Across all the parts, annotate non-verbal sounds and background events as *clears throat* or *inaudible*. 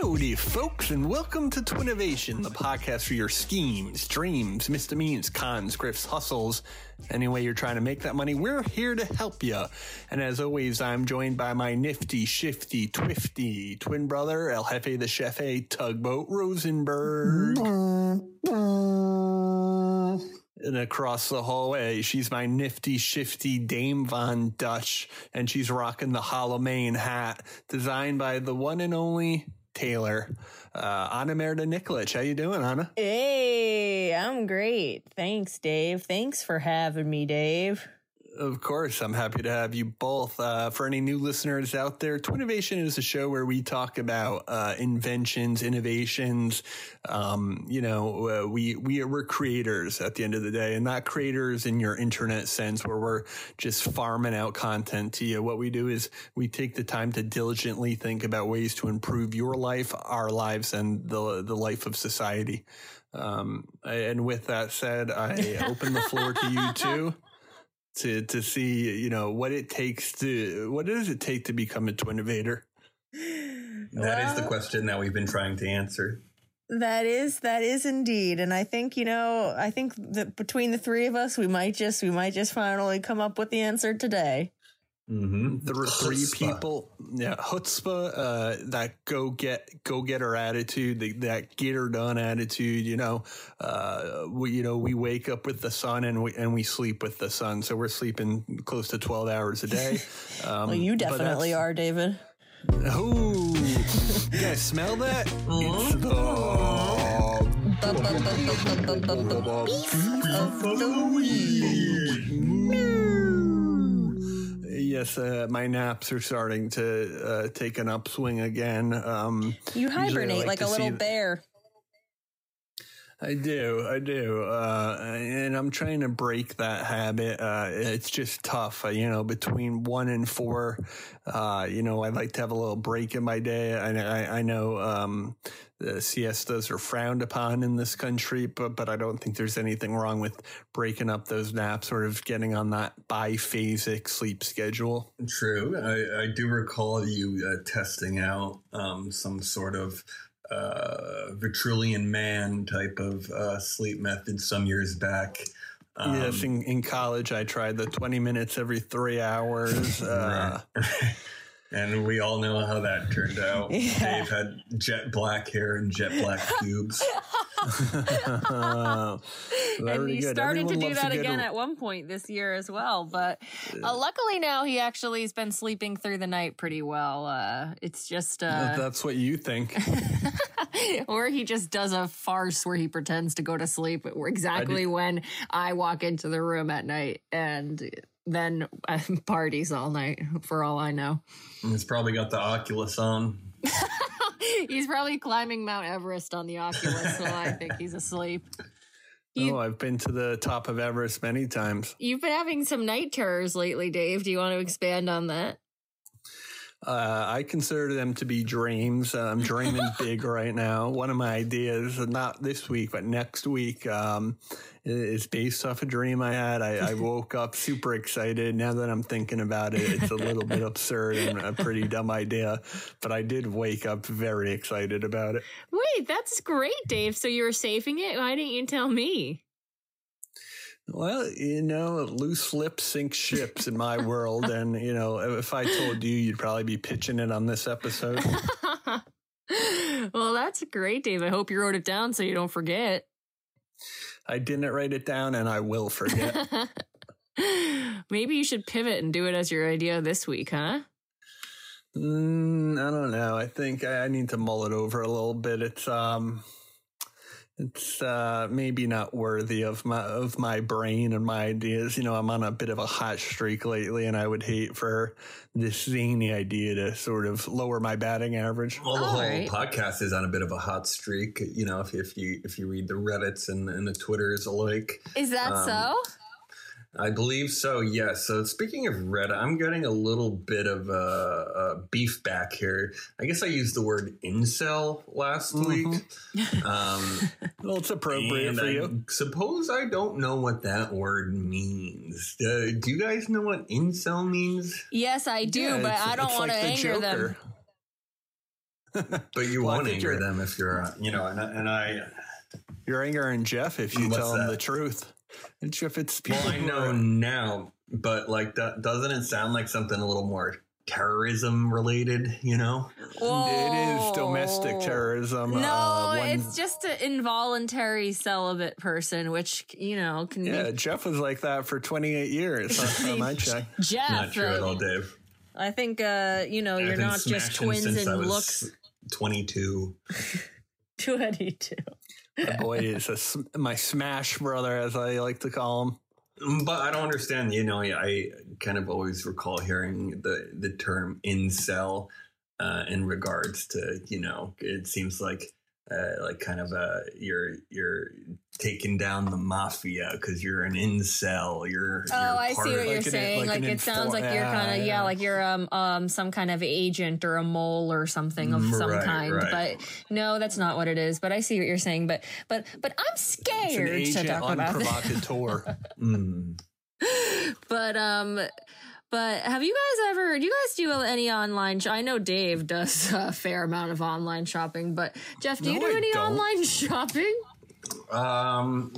Howdy, folks, and welcome to Twinnovation, the podcast for your schemes, dreams, misdemeanors, cons, grifts, hustles. Any way you're trying to make that money, we're here to help you. And as always, I'm joined by my nifty, shifty, twifty twin brother, El Jefe the Chefe, Tugboat Rosenberg. And across the hallway, she's my nifty, shifty Dame Von Dutch, and she's rocking the Halloween hat designed by the one and only Taylor, uh, Ana Merida Nikolic. How you doing, Ana? Hey, I'm great. Thanks, Dave. Thanks for having me, Dave. Of course, I'm happy to have you both. Uh, for any new listeners out there, Twinnovation is a show where we talk about uh, inventions, innovations. Um, you know, uh, we we are we're creators at the end of the day, and not creators in your internet sense, where we're just farming out content to you. What we do is we take the time to diligently think about ways to improve your life, our lives, and the the life of society. Um, and with that said, I *laughs* open the floor to you two to to see you know what it takes to what does it take to become a twinnovator *sighs* That is the Well- question that we've been trying to answer. That is that is indeed, and I think you know, I think that between the three of us, we might just we might just finally come up with the answer today. Mm-hmm. there were three people yeah chutzpah uh that go get go getter attitude the, that get her done attitude you know uh we you know we wake up with the sun and we and we sleep with the sun so we're sleeping close to 12 hours a day *laughs* um Well, you definitely are, David. Ooh, you guys smell that? It's the Yes, uh, my naps are starting to uh, take an upswing again. Um, You hibernate like, to a little bear. I do, I do, uh, and I'm trying to break that habit. Uh, it's just tough, uh, you know. Between one and four, uh, you know, I like to have a little break in my day. I, I, I know um, the siestas are frowned upon in this country, but but I don't think there's anything wrong with breaking up those naps, sort of getting on that biphasic sleep schedule. True. I, I do recall you uh, testing out um, some sort of uh, Vitruvian man type of uh, sleep method some years back. Um, yes, in, in college, I tried the 20 minutes every three hours. *laughs* Uh, *laughs* and we all know how that turned out. *laughs* Yeah. Dave had jet black hair and jet black pubes. *laughs* *laughs* and he good. started Everyone to do that again a- at one point this year as well. But uh, luckily now he actually has been sleeping through the night pretty well. Uh, it's just, uh, That's what you think. or he just does a farce where he pretends to go to sleep exactly when I walk into the room at night and then uh, *laughs* parties all night for all I know. He's probably got the Oculus on. *laughs* He's probably climbing Mount Everest on the Oculus so I think he's asleep. *laughs* You- oh, I've been to the top of Everest many times. You've been having some night terrors lately, Dave. Do you want to expand on that? Uh, I consider them to be dreams. I'm dreaming *laughs* big right now. One of my ideas, not this week, but next week, um, is based off a dream I had. I, I *laughs* woke up super excited. Now that I'm thinking about it, it's a little bit absurd and a pretty dumb idea, but I did wake up very excited about it. Wait, that's great, Dave. So you were saving it? Why didn't you tell me? Well, you know, loose lips sink ships in my world. And, you know, if I told you, you'd probably be pitching it on this episode. *laughs* well, that's great, Dave. I hope you wrote it down so you don't forget. I didn't write it down and I will forget. *laughs* Maybe you should pivot and do it as your idea this week, huh? Mm, I don't know. I think I, I need to mull it over a little bit. It's um, it's uh, maybe not worthy of my of my brain and my ideas. You know, I'm on a bit of a hot streak lately, and I would hate for this zany idea to sort of lower my batting average. Well, the whole right. podcast is on a bit of a hot streak. You know, if, if you if you read the Reddits and, and the Twitters alike, Is that Um, so? I believe so. Yes. So speaking of Reddit, I'm getting a little bit of uh, uh, beef back here. I guess I used the word incel last week. *laughs* Um, Well, it's appropriate and for I you. suppose I don't know what that word means. Uh, do you guys know what incel means? Yes, I do, Yeah, but I don't want like to the anger them. But you *laughs* Well, I won't anger them if you're, uh, you know, and, I- and I. You're angering Jeff if you What's tell him that? the truth. *laughs* And if it's people Well, I know are- now, but like, that, doesn't it sound like something a little more terrorism related? You know? It is domestic terrorism. No, uh, one- it's just an involuntary celibate person, which you know can yeah. be Jeff was like that for 28 years. Last time I checked. *laughs* Jeff. Not true at all, Dave. I think uh, you know you're I've been not just twins since in looks. 22. *laughs* Twenty-two. The boy is a, my smash brother, as I like to call him. But I don't understand. You know, I kind of always recall hearing the the term incel uh, in regards to you know. It seems like uh, like kind of a you're you're taking down the mafia because you're an incel. You're Oh, you're I part see what of- you're an- saying. like Like, it sounds like you're kind of yeah, yeah, like you're um um some kind of agent or a mole or something of Mm, some right, kind. right. But no, that's not what it is. But I see what you're saying. But but but I'm scared to talk about this. unprovocateur. *laughs* Mm. But um, but have you guys ever? Do you guys do any online? Sh- I know Dave does *laughs* a fair amount of online shopping, but Jeff, do you do I any don't. online *laughs* shopping? Um,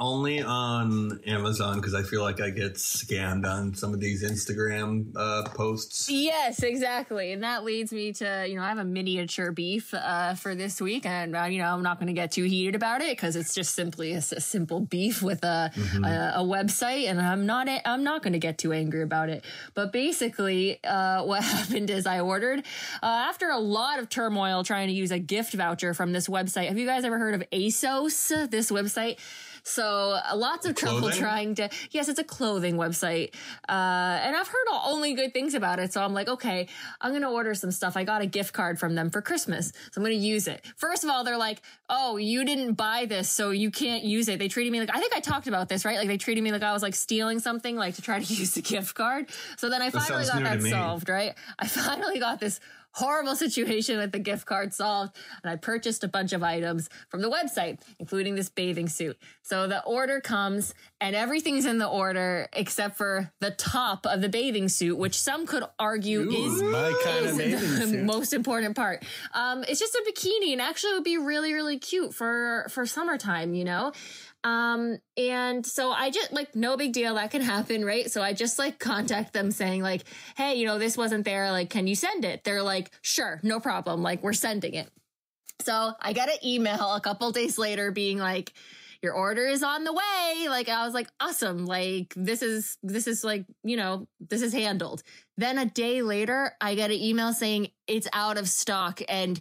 only on Amazon because I feel like I get scammed on some of these Instagram uh, posts. Yes, exactly, and that leads me to you know I have a miniature beef uh, for this week, and uh, you know I'm not going to get too heated about it because it's just simply a simple beef with a, a a website, and I'm not I'm not going to get too angry about it. But basically, uh, what *laughs* happened is I ordered uh, after a lot of turmoil trying to use a gift voucher from this website. Have you guys ever heard of ASOS? This website. So uh, lots of trouble trying to. Yes, it's a clothing website, uh, and I've heard all, only good things about it. So I'm like, okay, I'm gonna order some stuff. I got a gift card from them for Christmas, so I'm gonna use it. First of all, they're like, oh, you didn't buy this, so you can't use it. They treated me like I think I talked about this, right? Like they treated me like I was like stealing something, like to try to *laughs* use the gift card. So then I That finally got that solved, right? I *laughs* finally got this horrible *laughs* situation with the gift card solved and I purchased a bunch of items from the website, including this bathing suit. So the order comes and everything's in the order except for the top of the bathing suit, which some could argue is my kind is of *laughs* the most important part. Um, it's just a bikini and actually it would be really, really cute for, for summertime, you know? Um, and so I just like, no big deal. That can happen, right? So I just like contact them saying like, Hey, you know, this wasn't there. Like, can you send it? They're like, sure, no problem. Like, we're sending it. So I got an email a couple days later being like, your order is on the way. Like I was like, awesome. Like this is, this is like, you know, this is handled. Then a day later, I get an email saying it's out of stock and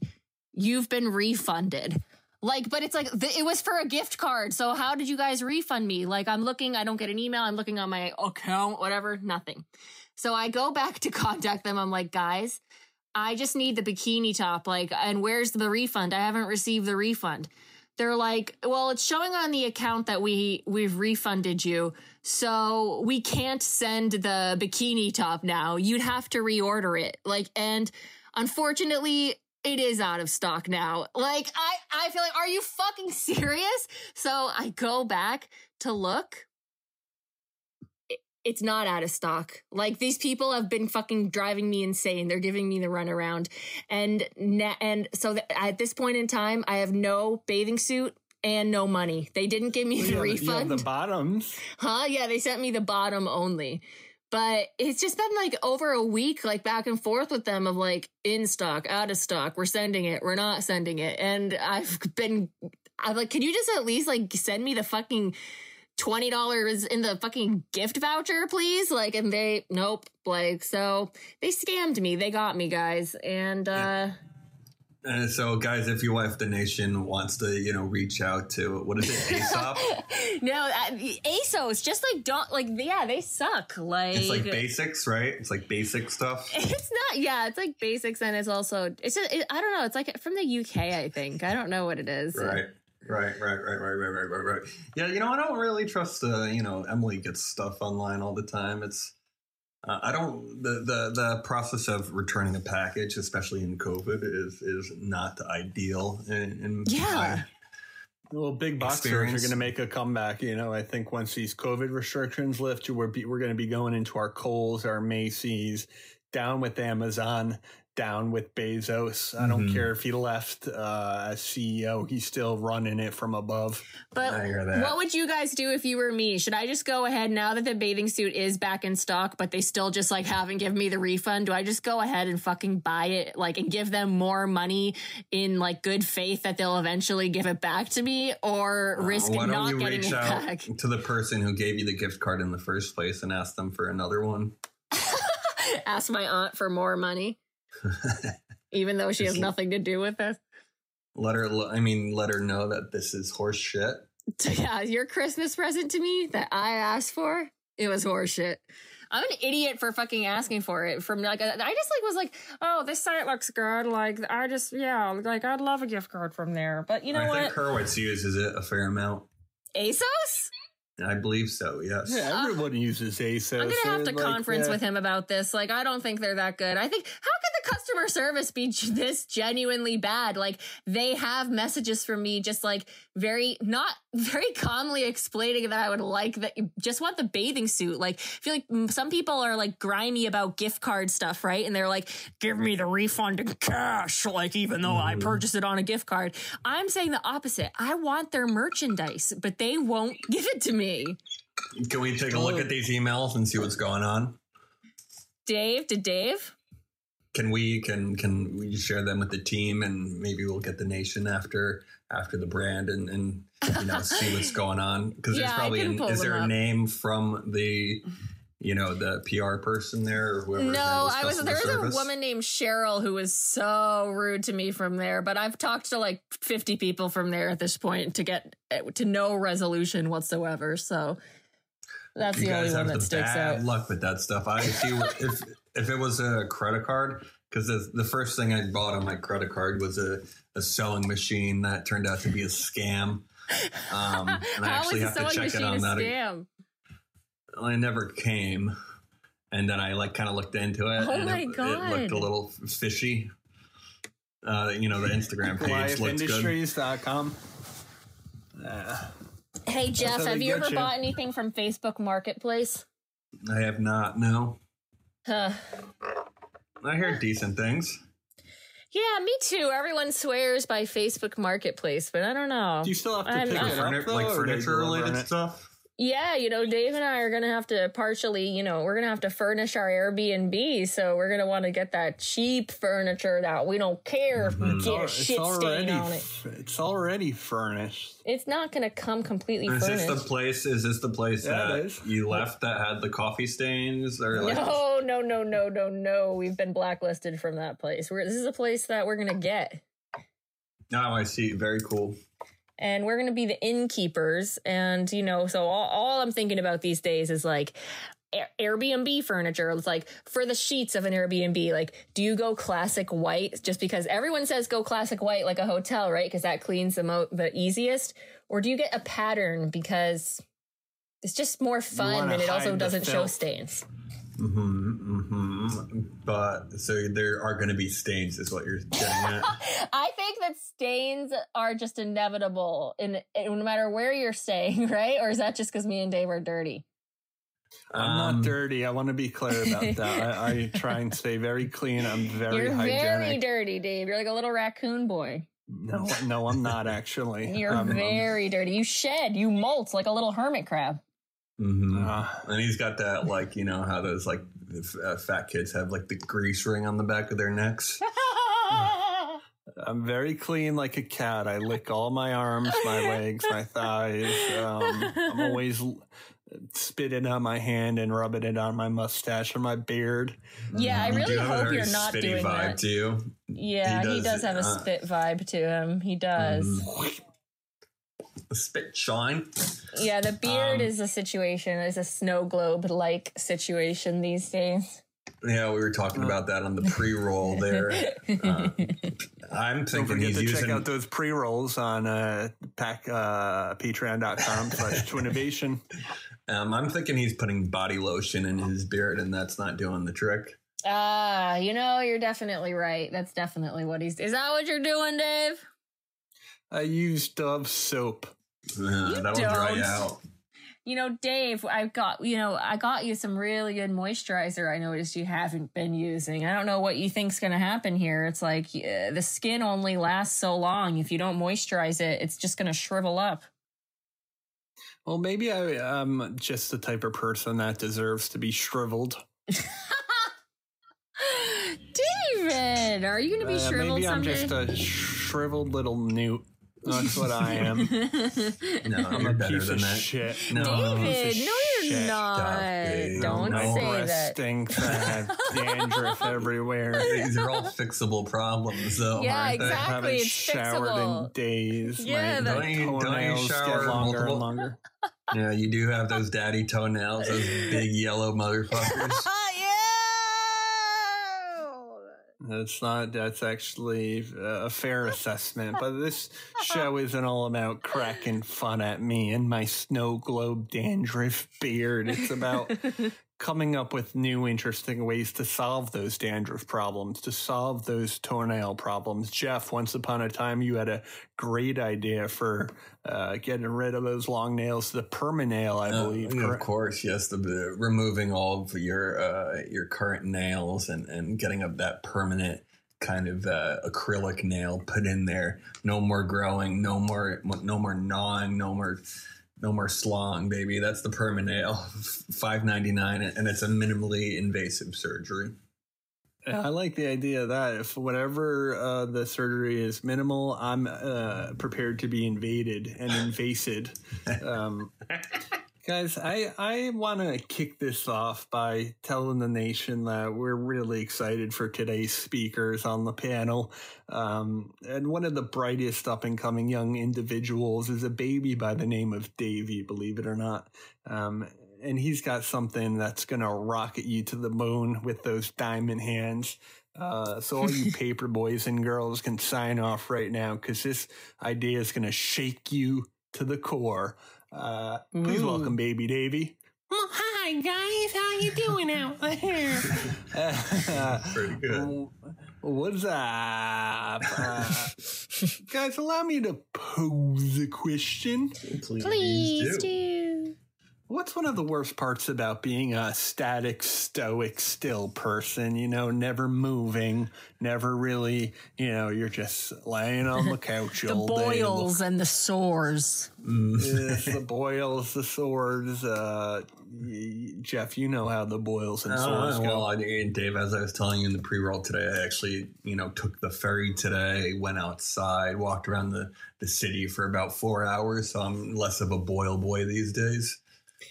you've been refunded. Like, but it's like, it was for a gift card. So how did you guys refund me? Like, I'm looking, I don't get an email. I'm looking on my account, whatever, nothing. So I go back to *laughs* contact them. I'm like, guys, I just need the bikini top. Like, and where's the refund? I haven't received the refund. They're like, well, it's showing on the account that we we've refunded you, so we can't send the bikini top now. You'd have to reorder it. Like, and unfortunately, it is out of stock now. Like, I I feel like, are you fucking serious? So I go back to look it's not out of stock. Like these people have been fucking driving me insane. They're giving me the runaround, and and so th- at this point in time, I have no bathing suit and no money. They didn't give me the you have refund, the bottoms. huh? Yeah, they sent me the bottom only. But it's just been like over a week, like back and forth with them of like in stock, out of stock. We're sending it, we're not sending it, and I've been, I'm like, can you just at least like send me the fucking twenty dollars in the fucking gift voucher, please? Like, and they nope. Like, so they scammed me. They got me, guys. And uh And so, guys, if your wife, the nation, wants to, you know, reach out to what is it, Aesop? *laughs* no, uh, ASOS just like don't like yeah, they suck. Like it's like basics, right? It's like basic stuff. *laughs* It's not. Yeah, it's like basics, and it's also. It's just. It, I don't know. It's like from the UK. I think. I don't know what it is. Right. Right, right, right, right, right, right, right, right. Yeah, you know, I don't really trust. Uh, you know, Emily gets stuff online all the time. It's uh, I don't the, the the process of returning a package, especially in COVID, is is not ideal. In, in Yeah. Well, big box stores are going to make a comeback. You know, I think once these COVID restrictions lift, we're be, we're going to be going into our Kohl's, our Macy's, down with Amazon, down with Bezos. I don't Mhm. care if he left uh, as CEO; he's still running it from above. But I hear that. what would you guys do if you were me? Should I just go ahead now that the bathing suit is back in stock, but they still just like haven't given me the refund? Do I just go ahead and fucking buy it, like, and give them more money in like good faith that they'll eventually give it back to me, or risk Uh, Why don't not you getting reach it out back? to the person who gave you the gift card in the first place and ask them for another one? *laughs* Ask my aunt for more money, even though she has nothing to do with this. Let her. I mean, let her know that this is horse shit. *laughs* Yeah, your Christmas present to me that I asked for, it was horseshit. I'm an idiot for fucking asking for it. From like, uh, I just like was like, oh, this site looks good. Like, I just, yeah, like I'd love a gift card from there. But you know I what? I think Hurwitz uses it a fair amount. ASOS? I believe so. Yes. Yeah, everyone uses ASOS. I'm gonna have to like, conference yeah. with him about this. Like, I don't think they're that good. I think how could the customer service be *laughs* this genuinely bad? Like, they have messages from me, just like very not *laughs* very calmly explaining that I would like that. Just want the bathing suit. Like, I feel like some people are like grimy about gift card stuff, right? And they're like, "Give me the refund in cash." Like, even though I mm-hmm. purchased it on a gift card, I'm saying the opposite. I want their merchandise, but they won't *laughs* give it to me. Can we take a look at these emails and see what's going on? Dave, did Dave? Can we can can we share them with the team and maybe we'll get the nation after after the brand and and you know see what's *laughs* going on because Yeah, there's probably an, is there them a name from the you know the PR person there or whoever No, I was there was a woman named Cheryl who was so rude to me from there, but I've talked to like 50 people from there at this point to get eh, to no resolution whatsoever. So that's you the only one that sticks bad out. luck with that stuff. I see what- if *laughs* if it was a credit card because the, the first thing I bought on my credit card was a, a sewing machine that turned out to be a scam. Um, *laughs* and I How actually is have to check it machine on a that. scam? I never came, and then I like kind of looked into it. Oh and my it, it God. looked a little fishy. Uh, you know, the Instagram page looks good. GoliathIndustries.com. Hey Jeff, have you ever you. bought anything from Facebook Marketplace? I have not. No, Huh. *sighs* I hear decent things. Yeah, me too. Everyone swears by Facebook Marketplace, but I don't know. Do you still have to I'm- pick I'm- it up, though, like furniture related stuff. Yeah, you know, Dave and I are going to have to partially, you know, we're going to have to furnish our Airbnb. So we're going to want to get that cheap furniture that we don't care if we It's get al- it's shit stain already on it. It's already furnished. It's not going to come completely Is this the place? Is this the place Yeah, that you left that had the coffee stains? Or like, no, no, no, no, no, no. We've been blacklisted from that place. We're, this is a place that we're going to get. now I see. Very cool. And we're going to be the innkeepers. And you know so all, all i'm thinking about these days is like airbnb furniture. It's like for the sheets of an airbnb like do you go classic white? Just because everyone says go classic white like a hotel right? Because that cleans the mo- the easiest. Or do you get a pattern because it's just more fun and it also doesn't show stains hmm mm-hmm. But so there are going to be stains, is what you're getting at. *laughs* I think that stains are just inevitable in, in no matter where you're staying, *laughs* right? Or is that just because me and Dave are dirty? I'm Um, not dirty. I want to be clear about *laughs* that. I, I try and stay very clean. I'm very You're very dirty, Dave. You're like a little raccoon boy. no, no, I'm not actually. You're I'm- I'm- very dirty. You shed, you molt like a little hermit crab. Mhm. uh, And he's got that, like, you know, how those, like, f- uh, fat kids have, like, the grease ring on the back of their necks. *laughs* I'm very clean like a cat. I lick all my arms, my *laughs* legs, my thighs. Um, I'm always l- spitting on my hand and rubbing it on my mustache or my beard. yeah, I really do hope you're not spitty doing vibe, that. too. Yeah, he He does, does, have a uh, spit vibe to him. He does. Mhm. Spit shine. Yeah, the beard Um, is a situation, is a snow globe like situation these days. Yeah, we were talking about that on the pre-roll there. Um, *laughs* I'm thinking Don't thinking forget he's to using. check out those pre-rolls on uh, pack, uh, patreon.com *laughs* slash twinnovation. Um, I'm thinking he's putting body lotion in his beard, and that's not doing the trick. Ah, you know, you're definitely right. That's definitely what he's. Is that what you're doing, Dave? I used Dove soap. That'll dry don't. out. You know, Dave, I've got you know, I got you some really good moisturizer. I noticed you haven't been using. I don't know what you think's going to happen here. It's like uh, the skin only lasts so long. If you don't moisturize it, it's just going to shrivel up. Well, maybe I am just the type of person that deserves to be shriveled. *laughs* David, are you going to be Uh, shriveled maybe I'm someday? just a shriveled little newt. That's what I am. *laughs* No, I'm you're a better piece than of that. shit. No. David, no, you're shit. not. Dave. Don't No. say breath that. Stink I have dandruff everywhere. *laughs* These are all fixable problems, though. Yeah, aren't they? I exactly. haven't it's showered fixable. in days. Yeah, My that- Don't you- don't toenails get longer multiple- and longer. *laughs* Yeah, you do have those daddy toenails, those big yellow motherfuckers. That's not. That's actually uh, a fair assessment. But this show isn't all about cracking fun at me and my snow globe dandruff beard. It's about coming up with new, interesting ways to solve those dandruff problems, to solve those toenail problems. Jeff, once upon a time, you had a great idea for uh, getting rid of those long nails, the permanail, I Uh, believe. yeah, of course, yes. The, the removing all of your uh, your current nails and and getting up that permanent kind of uh, acrylic nail put in there. No more growing. No more. No more gnawing. No more. No more slong, baby. That's the permanail. *laughs* Five ninety nine, and it's a minimally invasive surgery. I like the idea of that if whatever uh, the surgery is minimal, I'm uh, prepared to be invaded and invasive. *laughs* Um, guys, I I want to kick this off by telling the nation that we're really excited for today's speakers on the panel. Um, and one of the brightest up and coming young individuals is a baby by the name of Davy, believe it or not. Um, and he's got something that's going to rocket you to the moon with those diamond hands. Uh, so all you *laughs* paper boys and girls can sign off right now because this idea is going to shake you to the core. Uh, please Ooh. welcome baby Davy. Well, hi guys, how you doing out *laughs* there? Pretty good. What's up? Uh, *laughs* guys, allow me to pose a question. Please, Please do. do. What's one of the worst parts about being a static, stoic, still person? You know, never moving, never really, you know, you're just laying on the *laughs* couch The all day. The boils and the sores. Yes, the *laughs* boils, the sores. Uh, Jeff, you know how the boils and sores Oh, go. well, I, Dave, as I was telling you in the pre-roll today, I actually, you know, took the ferry today, went outside, walked around the, the city for about four hours. So I'm less of a boil boy these days.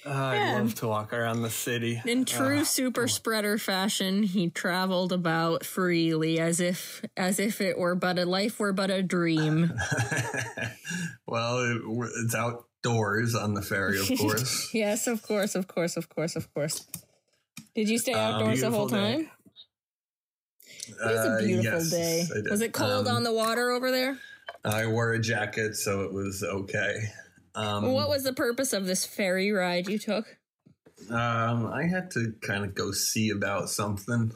Uh, I'd love to walk around the city. In true Uh, super spreader fashion, he traveled about freely as if as if it were but a life were but a dream. *laughs* well, it, it's outdoors on the ferry, of *laughs* course. yes, of course, of course, of course, of course. Did you stay Um, outdoors the whole beautiful day. time? It was a Uh, beautiful yes, day. Was it cold Um, on the water over there? I wore a jacket, so it was okay. Um, what was the purpose of this ferry ride you took? um, I had to kind of go see about something.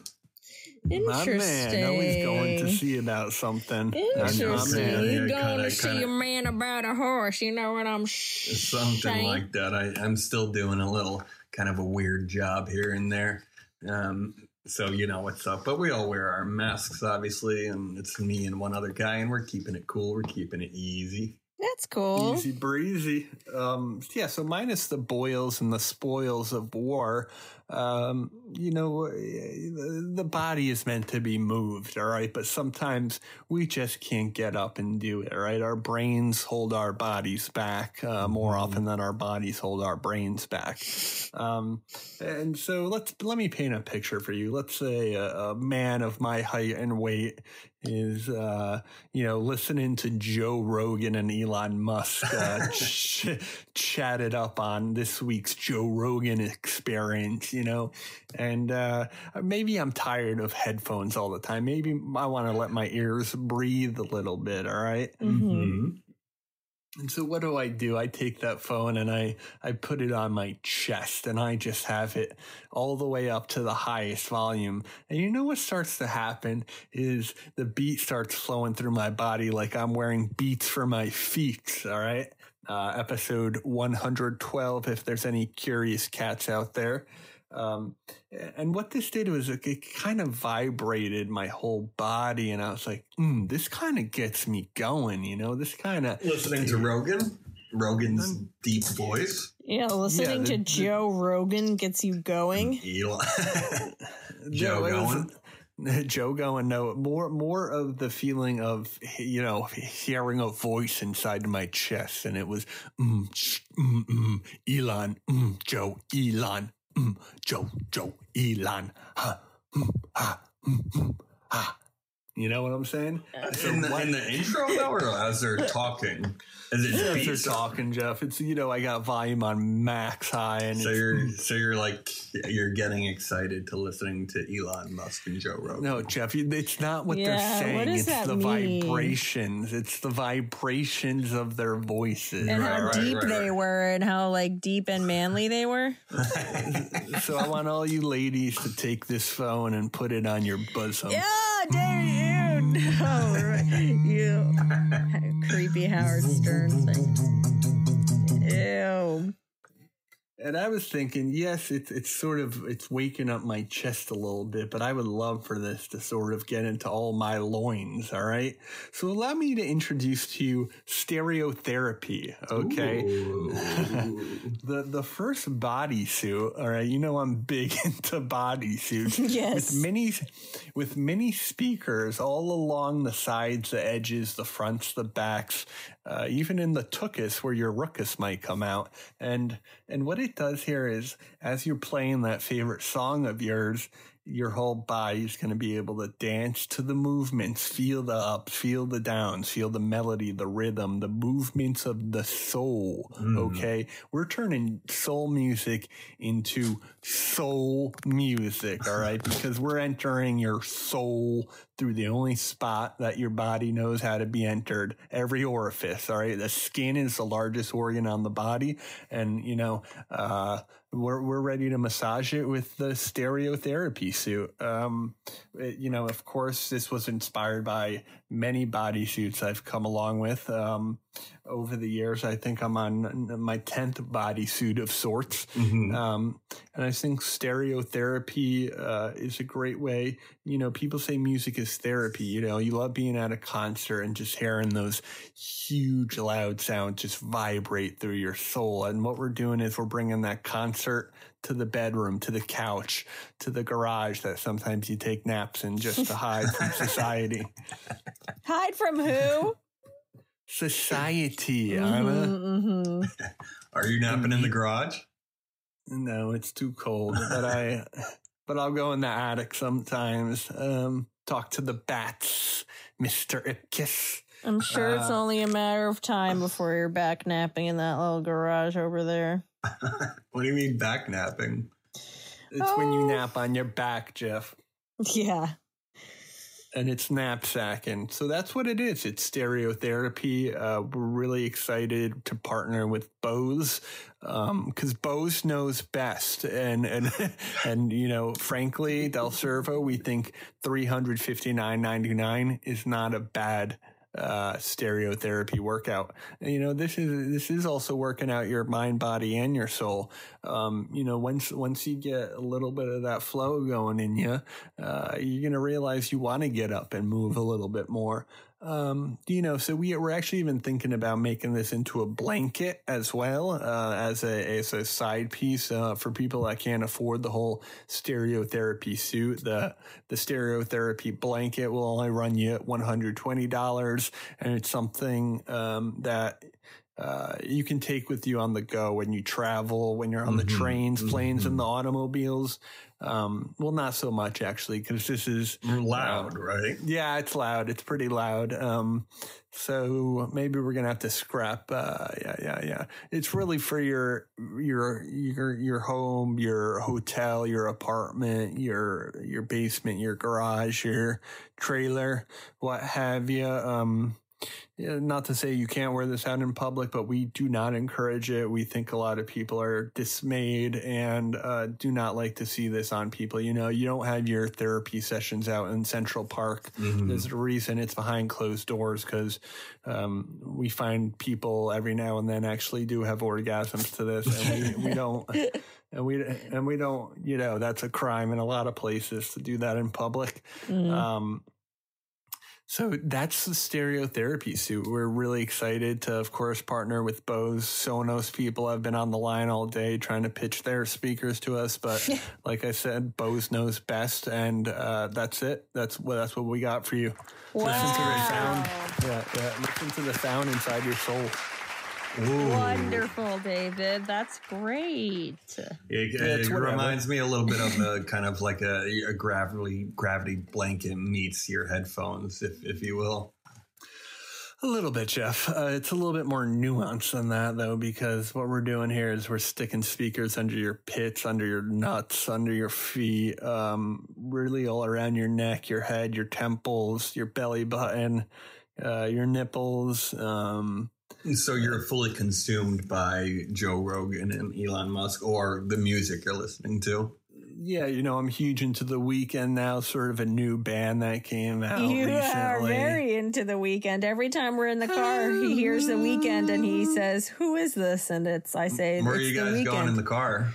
My Interesting. man, always going to see about something. Interesting. Man. You yeah, going kinda- to see kinda- a man about a horse? You know what I'm sh- something saying? like that. I, I'm still doing a little kind of a weird job here and there. Um, so you know what's up. But we all wear our masks, obviously, and it's me and one other guy, and we're keeping it cool. We're keeping it easy. That's cool. Easy breezy. Um, yeah, so minus the boils and the spoils of war, um, you know, the, the body is meant to be moved, all right? But sometimes we just can't get up and do it, right? Our brains hold our bodies back uh, more often than our bodies hold our brains back. Um, And so let's let me paint a picture for you. Let's say a, a man of my height and weight is, uh, you know, listening to Joe Rogan and Elon Musk uh, *laughs* ch- chatted up on this week's Joe Rogan experience, you know, and uh, maybe I'm tired of headphones all the time. Maybe I want to let my ears breathe a little bit. All right? Mm-hmm. And so what do I do? I take that phone and I, I put it on my chest and I just have it all the way up to the highest volume. And you know what starts to happen is the beat starts flowing through my body like I'm wearing beats for my feet. All right. Uh, episode 112, if there's any curious cats out there. Um, and what this did was it, it kind of vibrated my whole body, and I was like, mm, "This kind of gets me going," you know. This kind of Listening to Rogan, Rogan's deep voice. Yeah, listening the- to the- Joe Rogan gets you going. Elon. *laughs* Joe it going. *laughs* Joe going. No, more more of the feeling of you know hearing a voice inside my chest, and it was mm, sh- mm, mm, Elon, mm, Joe, Elon, mm, Joe, Joe, Elon, ha, mm, ha, mm, mm, ha. You know what I'm saying? So In the, what- in the *laughs* intro, though, or as they're talking? Is it As they're talking, Jeff. It's you know I got volume on max high, and So it's, you're so you're like you're getting excited to listening to Elon Musk and Joe Rogan. No, Jeff, it's not what they're saying. what does it's that the mean? vibrations. It's the vibrations of their voices. And Right, how right, deep right, they right. were and how like deep and manly they were. *laughs* so I want all you ladies to take this phone and put it on your bosom. Yeah, David, you no, right. you creepy Howard Stern thing. Ew. And I was thinking, yes, it's it's sort of it's waking up my chest a little bit, but I would love for this to sort of get into all my loins. All right. So allow me to introduce to you stereotherapy. Okay. *laughs* the the first bodysuit. All right, you know I'm big *laughs* into bodysuits. *laughs* Yes. with many with many speakers all along the sides, the edges, the fronts, the backs, uh, even in the tuchus where your ruckus might come out. And and what it does here is, as you're playing that favorite song of yours. Your whole body's going to be able to dance to the movements, feel the ups, feel the downs, feel the melody, the rhythm, the movements of the soul. Okay. We're turning soul music into soul music. All right. *laughs* Because we're entering your soul through the only spot that your body knows how to be entered every orifice. All right. The skin is the largest organ on the body. And, you know, uh, we're, we're ready to massage it with the stereotherapy suit. Um, it- you know, of course, this was inspired by many bodysuits I've come along with. Um, over the years, I think I'm on my 10th bodysuit of sorts. Mhm. Um, and I think stereotherapy uh, is a great way. You know, people say music is therapy. You know, you love being at a concert and just hearing those huge, loud sounds just vibrate through your soul. And what we're doing is we're bringing that concert to the bedroom, to the couch, to the garage that sometimes you take naps in just to hide from *laughs* society. Hide from who? Society, Ana. hmm Are you napping in the garage? No, it's too cold. But I, *laughs* but I'll go in the attic sometimes. Um, talk to the bats, Mister Ipkiss. I'm sure it's Uh, only a matter of time before you're back napping in that little garage over there. *laughs* What do you mean back napping? It's when you Oh. nap on your back, Jeff, Yeah. and it's knapsacking. So that's what it is. It's stereotherapy. Uh, we're really excited to partner with Bose because Bose knows best, and and *laughs* and you know, frankly, Del Servo, we think three hundred fifty nine ninety nine is not a bad uh, stereotherapy workout. And, you know, this is this is also working out your mind, body, and your soul. Um, you know, once once you get a little bit of that flow going in you, uh, you're gonna realize you want to get up and move a little bit more. Um, you know, so we we're actually even thinking about making this into a blanket as well uh, as a as a side piece uh, for people that can't afford the whole stereotherapy suit. The the stereotherapy blanket will only run you one hundred twenty dollars, and it's something um, that uh, you can take with you on the go when you travel, when you're on the Mhm, trains, planes, mhm. and the automobiles. Um, well, not so much actually, because this is Loud, right? yeah, it's loud. It's pretty loud. Um, so maybe we're gonna have to scrap. Uh, yeah, yeah, yeah. It's really for your your your your home, your hotel, your apartment, your your basement, your garage, your trailer, what have you. Um, not to say you can't wear this out in public, but we do not encourage it. We think a lot of people are dismayed and uh, do not like to see this on people. You know, you don't have your therapy sessions out in Central Park. Mhm. There's a reason it's behind closed doors because um, we find people every now and then actually do have orgasms to this, and we, we *laughs* don't. And we and we don't, you know, that's a crime in a lot of places to do that in public. Mm. Um, so that's the stereotherapy suit. We're really excited to, of course, partner with Bose. Sonos people have been on the line all day trying to pitch their speakers to us, but *laughs* like I said, Bose knows best, and uh, that's it. That's what that's what we got for you. Listen to the sound. Yeah, yeah. Listen to the sound inside your soul. Wonderful, David. That's great. It, it's it reminds me a little bit of a kind of like a, a gravity gravity blanket meets your headphones, if if you will. A little bit, Jeff. Uh, it's a little bit more nuanced than that, though, because what we're doing here is we're sticking speakers under your pits, under your nuts, under your feet, um, really all around your neck, your head, your temples, your belly button, uh, your nipples. Um, So you're fully consumed by Joe Rogan and Elon Musk, or the music you're listening to. yeah, you know, I'm huge into the Weeknd now, sort of a new band that came out you recently. are very into the Weeknd. Every time we're in the car, he hears the Weeknd and he says, "Who is this?" And it's I say, Where are "It's you the guys weekend." going in the car?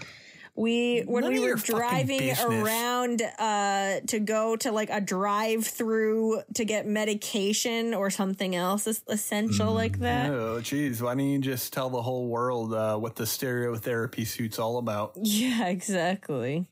We when None we were driving around uh to go to like a drive through to get medication or something else es- essential like that. Oh, geez. Why don't you just tell the whole world uh, what the stereotherapy suit's all about? *laughs* Yeah, exactly.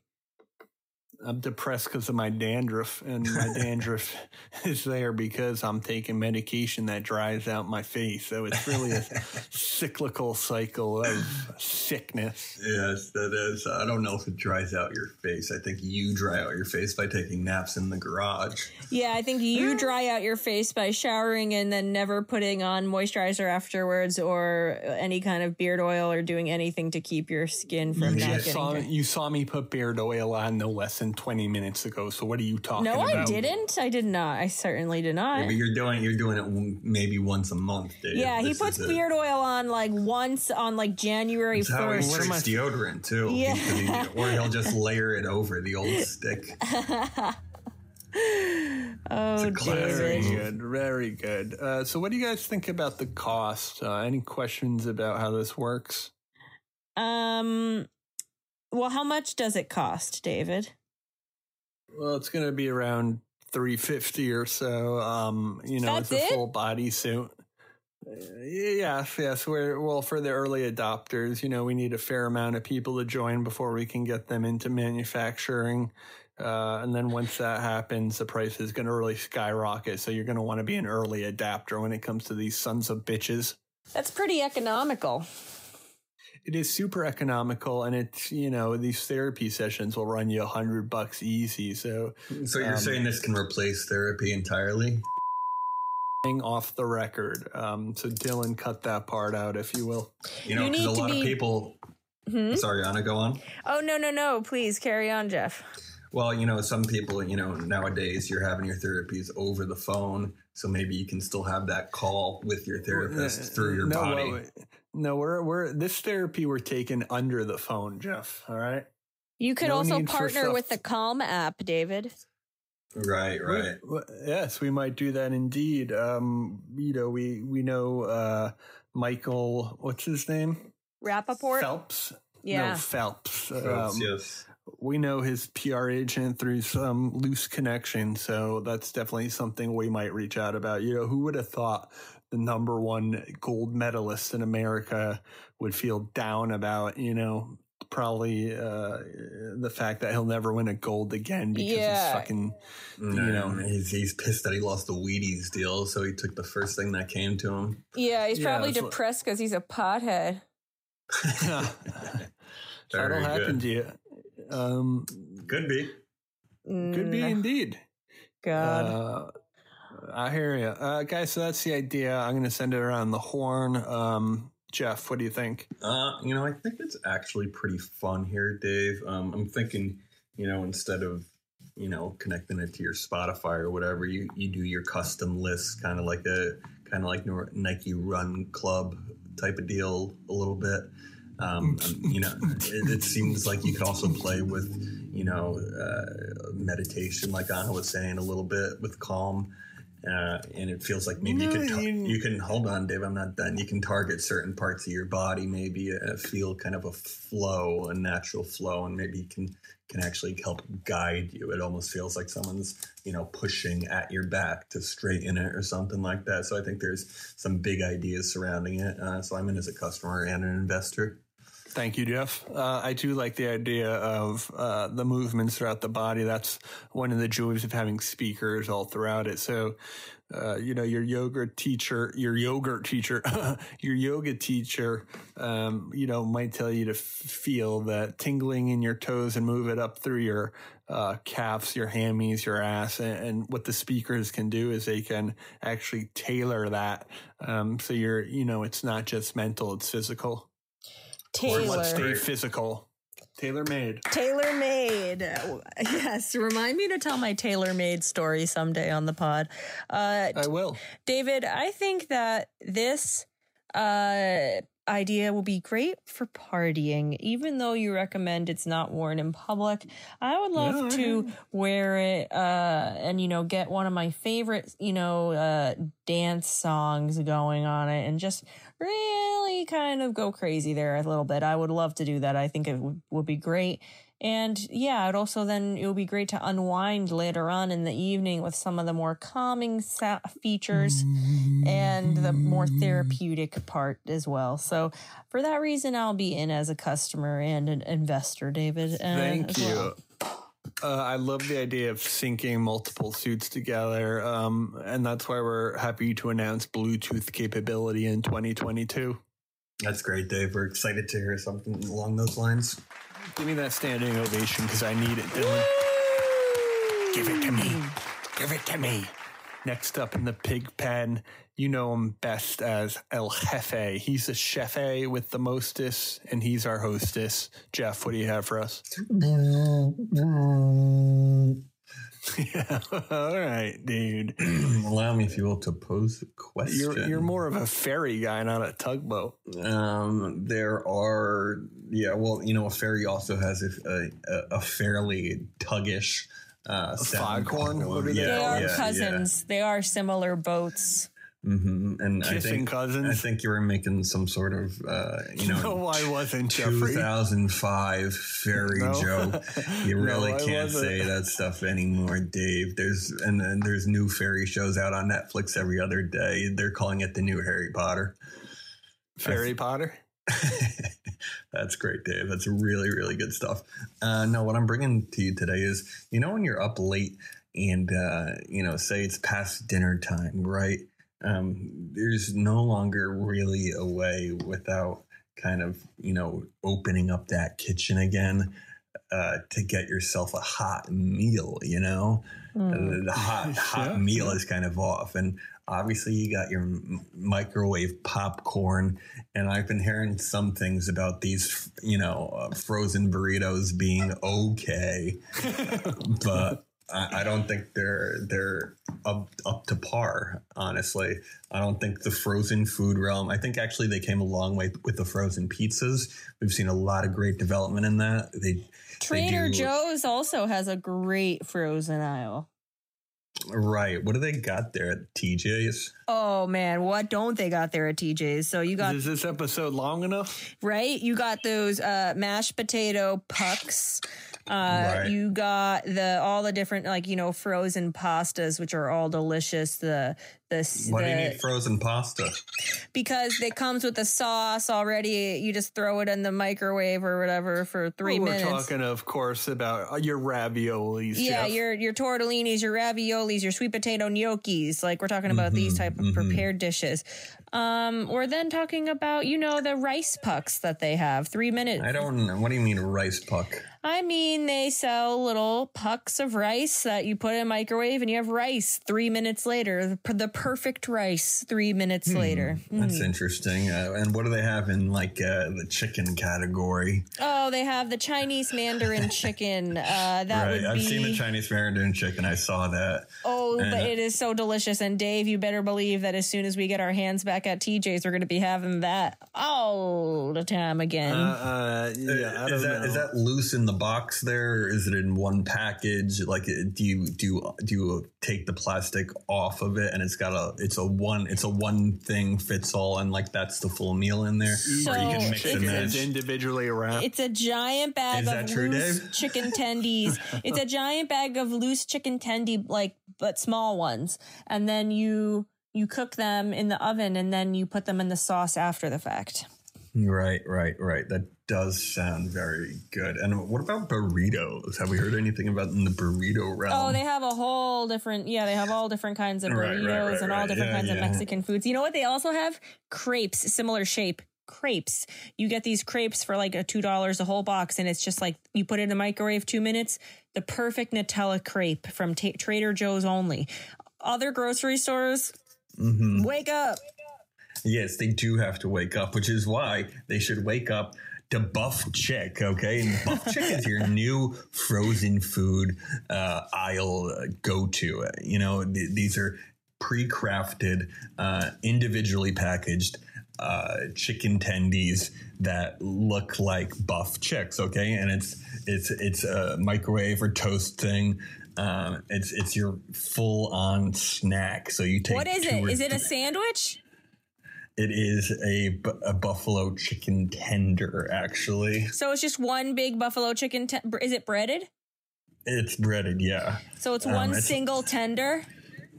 I'm depressed because of my dandruff, and my *laughs* dandruff is there because I'm taking medication that dries out my face. So it's really a cyclical cycle of sickness. Yes, that is. I don't know if it dries out your face. I think you dry out your face by taking naps in the garage. Yeah, I think you mm. dry out your face by showering and then never putting on moisturizer afterwards or any kind of beard oil or doing anything to keep your skin from You not getting saw, you saw me put beard oil on no less than 20 minutes ago. So what are you talking about? No, about? I didn't. I did not. I certainly did not. But you're doing you're doing it maybe once a month, Dave. Yeah, he puts is it. beard oil on like once on like January That's how he first. What am I- tricks deodorant too. Yeah. He- he- *laughs* or he'll just layer it over the old stick. *laughs* Oh, classic. Very David. good, very good. Uh, so, what do you guys think about the cost? Uh, any questions about how this works? Um, well, how much does it cost, David? Well, it's going to be around three fifty or so. Um, you know, That's it's a it? full body suit. Uh, yes, yes. We're well for the early adopters. You know, we need a fair amount of people to join before we can get them into manufacturing. Uh, and then once that happens, the price is going to really skyrocket. So you're going to want to be an early adapter when it comes to these sons of bitches. That's pretty economical. It is super economical, and it's you know these therapy sessions will run you a hundred bucks easy. So So you're Um, saying this can replace therapy entirely? off the record. Um, so Dylan, cut that part out, if you will. You know, because a need to lot of be- people. Hmm? Sorry, Ana, go on. Oh no, no, no! Please carry on, Jeff. Well, you know, some people, you know, nowadays you're having your therapies over the phone, so maybe you can still have that call with your therapist through your no, body. well, no, we're we're this therapy we're taking under the phone, Jeff. All right. You could No also partner with the Calm app, David. Right, right. We- w- yes, we might do that indeed. Um, you know, we we know uh, Michael. What's his name? Rappaport. Phelps. Yeah. No, Phelps. Yes, Um, yes. we know his PR agent through some loose connection, so that's definitely something we might reach out about. You know, who would have thought the number one gold medalist in America would feel down about, you know, probably uh, the fact that he'll never win a gold again because Yeah. he's fucking, you know, he's, he's pissed that he lost the Wheaties deal, so he took the first thing that came to him. Yeah, he's probably that's what- depressed because he's a pothead. *laughs* that'll Very happen to you. Um, Could be. could be Mm, indeed. God. Uh, I hear you, uh, guys. So that's the idea. I'm going to send it around the horn. Um, Jeff, what do you think? Uh, you know, I think it's actually pretty fun here, Dave. Um, I'm thinking, you know, instead of you know connecting it to your Spotify or whatever, you you do your custom list, kind of like a kind of like Nike Run Club type of deal, a little bit. Um, *laughs* you know, it, it seems like you could also play with, you know, uh, meditation, like Ana was saying, a little bit with calm. Uh, and it feels like maybe you can you can hold on, Dave. I'm not done. You can target certain parts of your body, maybe uh, feel kind of a flow, a natural flow, and maybe can can actually help guide you. It almost feels like someone's you know pushing at your back to straighten it or something like that. So I think there's some big ideas surrounding it. Uh, so I'm in as a customer and an investor. Thank you, Jeff. Uh, I do like the idea of uh, the movements throughout the body. That's one of the joys of having speakers all throughout it. So, uh, you know, your yoga teacher, your yogurt teacher, *laughs* your yoga teacher, um, you know, might tell you to f- feel that tingling in your toes and move it up through your uh, calves, your hammies, your ass. And, and what the speakers can do is they can actually tailor that. Um, so you're, you know, it's not just mental, it's physical. Taylor. Let's stay physical. Tailor made. Tailor made. Yes, remind me to tell my tailor made story someday on the pod. Uh, I will. David, I think that this uh, idea will be great for partying, even though you recommend it's not worn in public. I would love No, I to wear it uh, and, you know, get one of my favorite, you know, uh, dance songs going on it and just really kind of go crazy there a little bit. I would love to do that. I think it would, would be great. And yeah, it also then it would be great to unwind later on in the evening with some of the more calming sa- features and the more therapeutic part as well. So for that reason, I'll be in as a customer and an investor, David. Thank you. well. Uh, I love the idea of syncing multiple suits together. Um, and that's why we're happy to announce Bluetooth capability in 2022. That's great, Dave. We're excited to hear something along those lines. Give me that standing ovation because I need it, Dylan. Give it to me. Give it to me. Next up in the pig pen, you know him best as El Jefe. He's the chefe with the mostest, and he's our hostess. Jeff, what do you have for us? yeah. *laughs* All right, dude. *clears throat* Allow me, if you will, to pose a question. You're you're more of a ferry guy, not a tugboat. Um, there are, yeah. Well, you know, a ferry also has a a, a fairly tuggish uh, sound. foghorn? What are they They Yeah, are yeah, cousins. They are similar boats. hmm And I think cousins? I think you were making some sort of, uh, you know, *laughs* No, I wasn't, 2005 fairy No. joke. *laughs* You really I can't wasn't. say that stuff anymore, Dave. There's and, and there's new fairy shows out on Netflix every other day. They're calling it the new Harry Potter. Fairy Potter. *laughs* That's great, Dave. That's really, really good stuff. Uh, no, what I'm bringing to you today is, you know, when you're up late and, uh, you know, say it's past dinner time, right? Um, there's no longer really a way without kind of, you know, opening up that kitchen again uh, to get yourself a hot meal, you know? Uh, the hot, *laughs* hot Yeah, meal is kind of off. And obviously, you got your m- microwave popcorn. And I've been hearing some things about these, you know, uh, frozen burritos being okay, *laughs* but I, I don't think they're they're up up to par. Honestly, I don't think the frozen food realm. I think actually they came a long way with the frozen pizzas. We've seen a lot of great development in that. They Trader do- Joe's also has a great frozen aisle. Right. What do they got there at TJ's? Oh man, what don't they got there at TJ's? So you got Is this episode long enough? right? You got those uh, mashed potato pucks. Uh, Right. You got the all the different like you know frozen pastas, which are all delicious. The this Why do you need frozen pasta? because it comes with the sauce already. You just throw it in the microwave or whatever for three Well, we're minutes. talking, of course, about uh, your raviolis. yeah, Jeff. your your tortellinis, your raviolis, your sweet potato gnocchis. Like we're talking about these type of prepared dishes. Um, we're then talking about you know the rice pucks that they have. Three minutes. I don't know. What do you mean rice puck? I mean, they sell little pucks of rice that you put in a microwave, and you have rice three minutes later. The, the perfect rice three minutes later. That's interesting. Uh, and what do they have in like uh, the chicken category? Oh, they have the Chinese Mandarin chicken. Uh, that *laughs* right. would I've seen the Chinese Mandarin chicken. I saw that. Oh, but Uh, it is so delicious. And Dave, you better believe that as soon as we get our hands back at TJ's, we're going to be having that all the time again. Uh, uh, yeah, I don't is that know. is that loose in the box there, or is it in one package? Like, uh, do you do you, do you take the plastic off of it, and it's got a it's a one it's a one thing fits all, and like that's the full meal in there, So or you can mix and it's- It's match. individually wrapped. It's a giant bag Is of that true, loose Dave? chicken tendies. *laughs* it's a giant bag of loose chicken tendy, like but small ones, and then you you cook them in the oven, and then you put them in the sauce after the fact. Right, right, right. That does sound very good. And what about burritos? Have we heard anything about in the burrito realm? Oh, they have a whole different, yeah, they have all different kinds of Right, burritos right, right, and all different Yeah, kinds of. Mexican foods. You know what? They also have crepes, similar shape. Crepes. You get these crepes for like a two dollars a whole box, and it's just like you put it in the microwave two minutes. The perfect Nutella crepe from Ta Trader Joe's only. Other grocery stores, Mm-hmm. wake up. Yes, they do have to wake up, which is why they should wake up to Buff Chick, okay? And Buff Chick is your new frozen food uh, aisle uh, go to. You know, th- these are pre crafted, uh, individually packaged uh, chicken tendies that look like buff chicks, okay? And it's it's it's a microwave or toast thing. Um, it's it's your full on snack. So you take what is it? Is it? a sandwich? It is a, a buffalo chicken tender, actually. So it's just one big buffalo chicken. Te- is it breaded? It's breaded, yeah. So it's Um, one it's- single tender.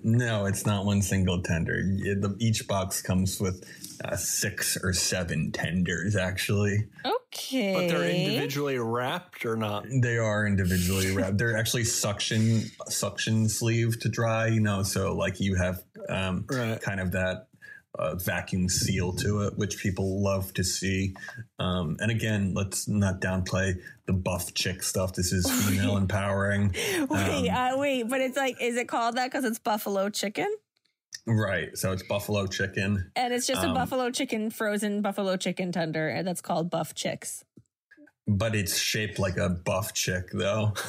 No, it's not one single tender. Y- the- Each box comes with uh, six or seven tenders, actually. Okay. but they're individually wrapped or not? They are individually wrapped. They're actually suction suction sleeve to dry, you know, so like you have um, Right. kind of that uh, vacuum seal to it, which people love to see. Um, and again, let's not downplay the buff chick stuff. This is *laughs* female empowering. Wait, Um, uh, wait, but it's like, is it called that because it's buffalo chicken? Right. So it's buffalo chicken. And it's just a Um, buffalo chicken, frozen buffalo chicken tender, and that's called buff chicks. But it's shaped like a buff chick, though. *laughs*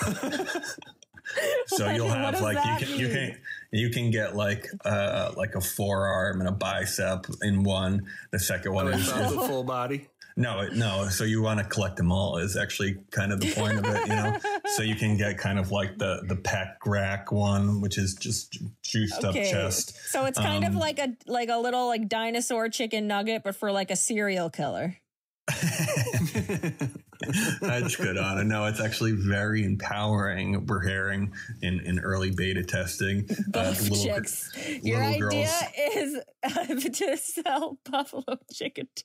*laughs* so you'll have like you can you can you can get like uh like a forearm and a bicep in one. The second one It's is not the full body. no no. So you want to collect them all is actually kind of the point of it, you know. *laughs* So you can get kind of like the the pec rack one, which is just juiced up chest. So it's kind of Um, like a like a little like dinosaur chicken nugget, but for like a serial killer. *laughs* That's good it. No, it's actually very empowering. We're hearing in, in early beta testing. uh, Buff little gr- chicks. Your little idea is uh, *laughs* to sell buffalo chicken. *laughs*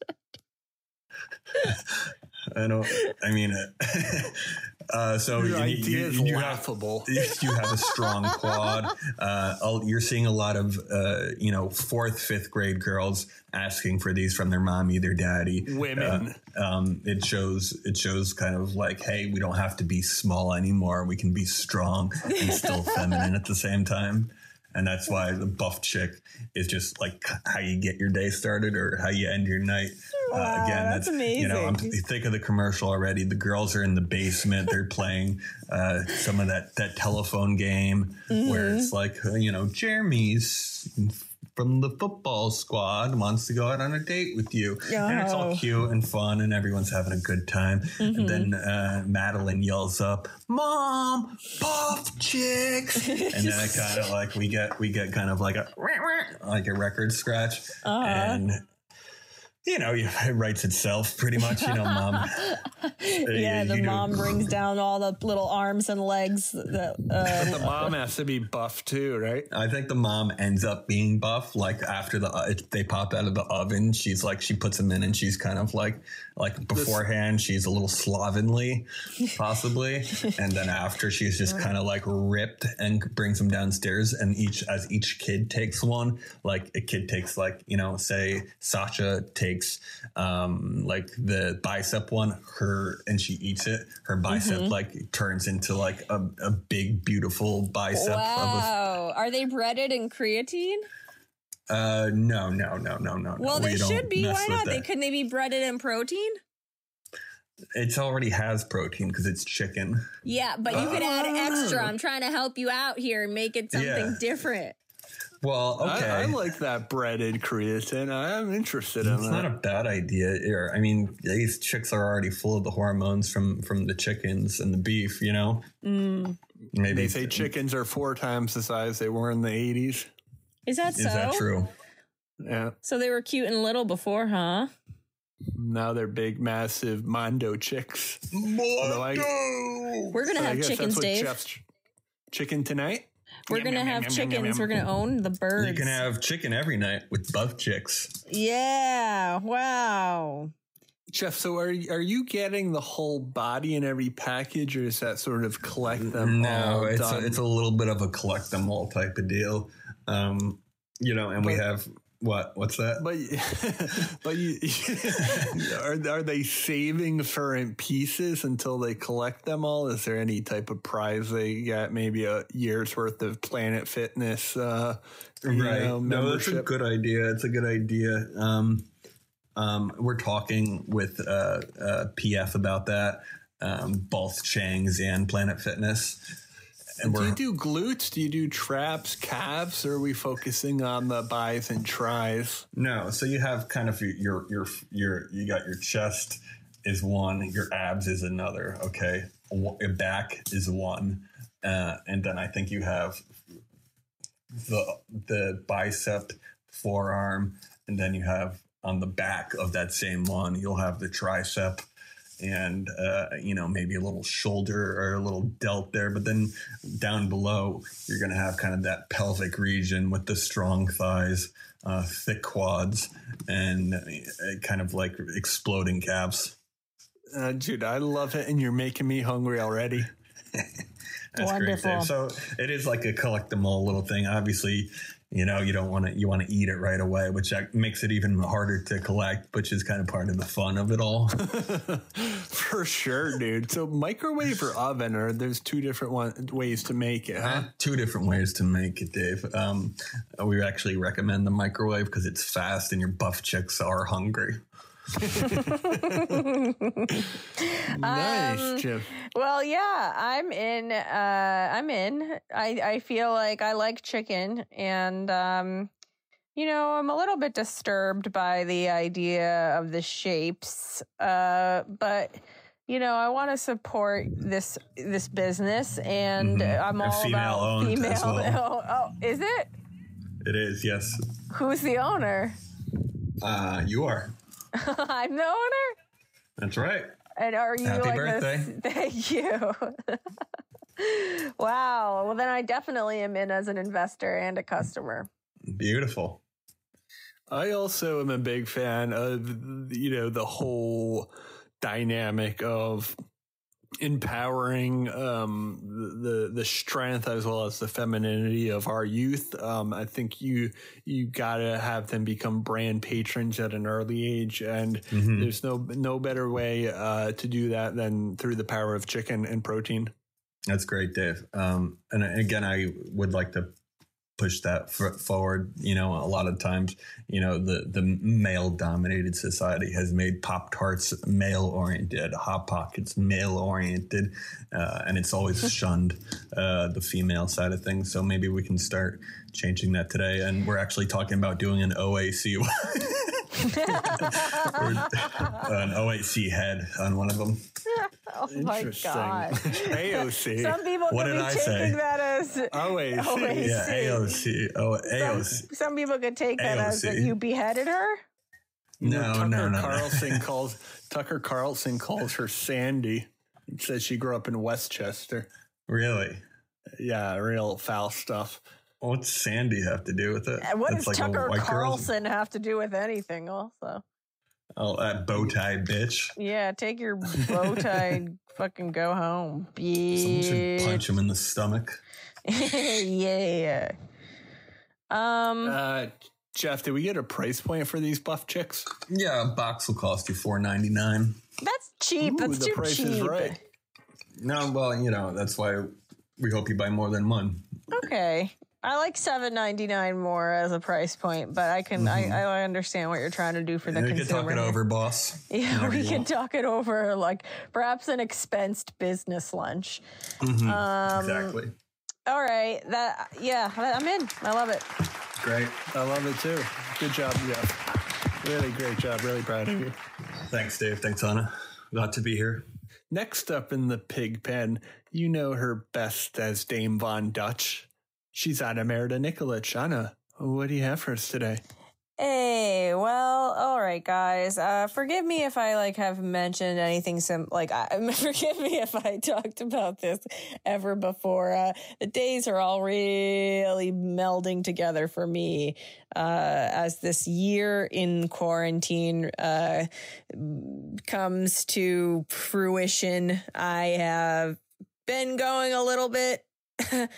I don't. I mean, uh, so Your you, you- idea is you have, laughable. *laughs* you have a strong *laughs* quad. Uh, you're seeing a lot of uh, you know fourth, fifth grade girls asking for these from their mommy, their daddy. Women. Uh, um, it shows. It shows kind of like, hey, we don't have to be small anymore. We can be strong and still *laughs* feminine at the same time. And that's why the buff chick is just like how you get your day started or how you end your night. Uh, again, that's You know, I'm amazing. think of the commercial already. The girls are in the basement. They're playing uh, some of that that telephone game where Mm-hmm. it's like you know, Jeremy's from the football squad wants to go out on a date with you, and it's all cute and fun, and everyone's having a good time. Mm-hmm. And then uh, Madeline yells up, "Mom, buff chicks!" *laughs* and then it kind of like we get we get kind of like a like a record scratch, Uh-huh. and you know, *laughs* it writes itself pretty much. You know, mom. *laughs* yeah, the you do- mom brings down all the little arms and legs. That, uh, The mom has to be buff too, right? I think the mom ends up being buff. Like after the uh, they pop out of the oven, she's like she puts them in, and she's kind of like like beforehand she's a little slovenly, *laughs* possibly, and then after she's just kind of like ripped and brings them downstairs. And each as each kid takes one, like a kid takes like you know say Sasha takes um like the bicep one, her and she eats it. Her bicep like turns into like a, a big beautiful bicep of a wow, are they breaded in creatine? Uh, no, no, no, no, no. Well, no. they We should be. Why not? They couldn't they be breaded in protein? It's already has protein because it's chicken. Yeah, but you could add extra. I'm trying to help you out here and make it something Yeah. different. Well, okay. I, I like that breaded creatine. I am interested in that. it's not a bad idea. Or, I mean, these chicks are already full of the hormones from from the chickens and the beef. You know, Mm. maybe they say chickens are four times the size they were in the 80s. Is that Is so? that true? Yeah. So they were cute and little before, huh? Now they're big, massive Mondo chicks. Although I- We're gonna I have guess chickens, Dave. Jeff's- chicken tonight? We're Yum, gonna yum, have yum, yum, yum, chickens. yum. We're gonna own the birds. You can have chicken every night with both chicks. Yeah. Wow. Jeff, so are are you getting the whole body in every package, or is that sort of collect them? No, all it's a, it's a little bit of a collect them all type of deal. Um, you know, and we have what? What's that? But *laughs* but you, *laughs* are are they saving for in pieces until they collect them all? Is there any type of prize they get? Maybe a year's worth of Planet Fitness, uh, you right know, no that's a good idea it's a good idea um, um, we're talking with uh, uh, pf about that um, both chang's and planet fitness and Do you do glutes? Do you do traps, calves? Or are we focusing on the buys and tries? no so you have kind of your your your, your you got your chest is one your abs is another okay your back is one uh, and then i think you have the the bicep forearm and then you have on the back of that same one you'll have the tricep and uh, you know maybe a little shoulder or a little delt there but then down below you're going to have kind of that pelvic region with the strong thighs uh, thick quads and uh, kind of like exploding calves Uh, dude, I love it, and you're making me hungry already. *laughs* That's Wonderful. great. Dave. So it is like a collect them all little thing. Obviously, you know, you don't want to you want to eat it right away, which makes it even harder to collect, which is kind of part of the fun of it all. *laughs* For sure, dude. So microwave or oven, or there's two different one, ways to make it, huh? Two different ways to make it, Dave. Um, we actually recommend the microwave because it's fast and your buff chicks are hungry. Nice, Jeff. Well, yeah, I'm in. Uh, I'm in. I I feel like I like chicken, and um, you know, I'm a little bit disturbed by the idea of the shapes. Uh, but you know, I want to support this this business, and Mhm. I'm all female about female. well. *laughs* Oh, oh, is it? It is, yes. Who's the owner? Uh, you are. *laughs* I'm the owner. That's right. And are you Happy like birthday. this? *laughs* Thank you. *laughs* wow. Well, then I definitely am in as an investor and a customer. Beautiful. I also am a big fan of you know the whole dynamic of empowering um the the strength as well as the femininity of our youth um i think you you gotta have them become brand patrons at an early age and Mhm. there's no no better way uh to do that than through the power of chicken and protein That's great, Dave. Um, and again, I would like to push that forward. You know, a lot of times, you know, the the male dominated society has made Pop Tarts male oriented, Hot Pockets male oriented, uh, and it's always *laughs* shunned uh, the female side of things. So maybe we can start changing that today. And we're actually talking about doing an OAC. *laughs* or an OAC head on one of them. Oh my god. aoc Some people What could did be I taking say? that as OAC. OAC. Yeah, AOC. Oh, some, AOC. some people could take that as that you beheaded her. You know, No, Tucker no, no, no. Carlson *laughs* calls Tucker Carlson calls her Sandy. He says she grew up in Westchester. Really? Yeah, real foul stuff. What's Sandy have to do with it? And what That's does like Tucker white girl's- Carlson have to do with anything? Also, Oh, that bow tie bitch. yeah, take your bow *laughs* tie and fucking go home, Someone should bitch. punch him in the stomach. *laughs* yeah. Um. Uh, Jeff, did we get a price point for these buff chicks? Yeah, a box will cost you four ninety nine. that's cheap. Ooh, that's the too price cheap. is right. No, well, you know that's why we hope you buy more than one. Okay. I like seven ninety nine more as a price point, but I can I, I understand what you're trying to do for the Mm-hmm. we can talk it over, boss. *laughs* Yeah, we can want. talk it over like perhaps an expensed business lunch. Mhm, Um, exactly. All right, that yeah, I'm in. I love it. Great. I love it too. Good job, Jeff. Really great job. Really proud of you. Thanks, Dave. Thanks, Ana. Glad to be here. Next up in the pig pen, you know her best as Dame Von Dutch. She's Ana Merida Nikolic. Ana, what do you have for us today? Hey, well, all right, guys. Uh, forgive me if I like have mentioned anything. Some like, I, *laughs* forgive me if I talked about this ever before. Uh, the days are all really melding together for me uh, as this year in quarantine uh, comes to fruition. I have been going a little bit. *laughs*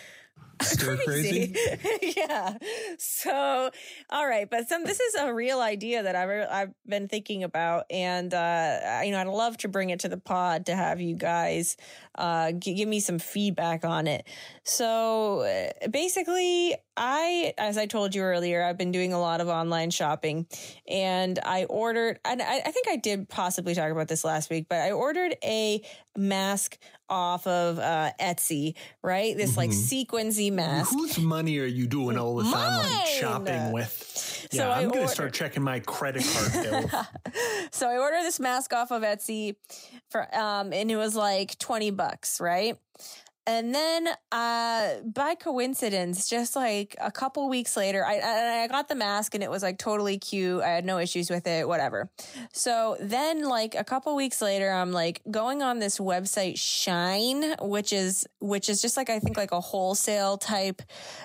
Stir crazy? *laughs* yeah. So, all right, but some this is a real idea that I've I've been thinking about, and uh, you know, I'd love to bring it to the pod to have you guys uh, g- give me some feedback on it. So, uh, basically, I, as I told you earlier, I've been doing a lot of online shopping, and I ordered, and I, I think I did possibly talk about this last week, but I ordered a mask off of uh, Etsy, right? This like sequensy mask. Whose money are you doing all this online Mine! shopping with? Yeah, So I'm going to start checking my credit card *laughs* bill. *laughs* so I ordered this mask off of Etsy for um and it was like 20 bucks, right? And then uh by coincidence, just like a couple weeks later, I I I got the mask and it was like totally cute. I had no issues with it, whatever. So then like a couple weeks later, I'm like going on this website Shein, which is which is just like I think like a wholesale type,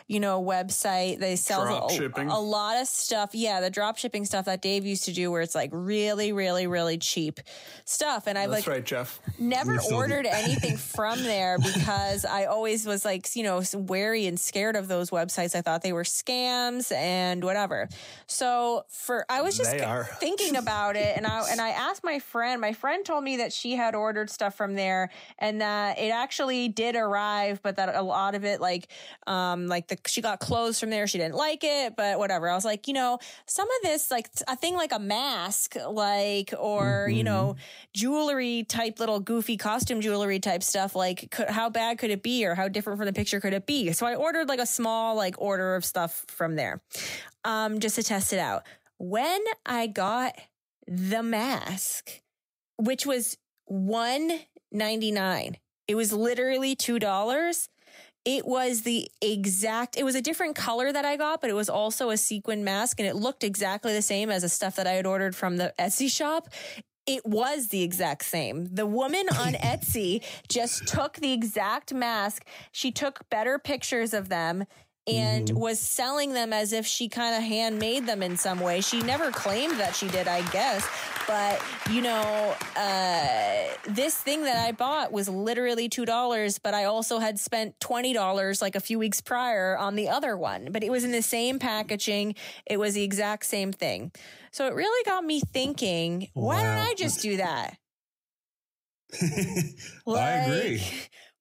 you know, website. They sell Drop a, shipping. a lot of stuff. Yeah, the drop shipping stuff that Dave used to do where it's like really, really, really cheap stuff. And I've That's like right, Jeff. never We still do. ordered anything from there *laughs* because I always was like, you know, wary and scared of those websites. I thought they were scams and whatever. So for I was just *laughs* thinking about it and I and I asked my friend. My friend told me that she had ordered stuff from there and that it actually did arrive, but that a lot of it like um like the she got clothes from there. She didn't like it, but whatever. I was like, you know, some of this like a thing like a mask, like or you know, jewelry type little goofy costume jewelry type stuff like could, how bad could it be or how different from the picture could it be? So i ordered like a small like order of stuff from there um just to test it out. When i got the mask which was 199 it was literally two dollars. It was the exact it was a different color that i got but it was also a sequin mask and it looked exactly the same as the stuff that i had ordered from the etsy shop it was the exact same. The woman on *laughs* Etsy just took the exact mask. She took better pictures of them and was selling them as if she kind of handmade them in some way. She never claimed that she did, I guess. But, you know, uh, this thing that I bought was literally $2, but I also had spent $20 like a few weeks prior on the other one. But it was in the same packaging, it was the exact same thing. So it really got me thinking, why don't I just do that? *laughs* I agree.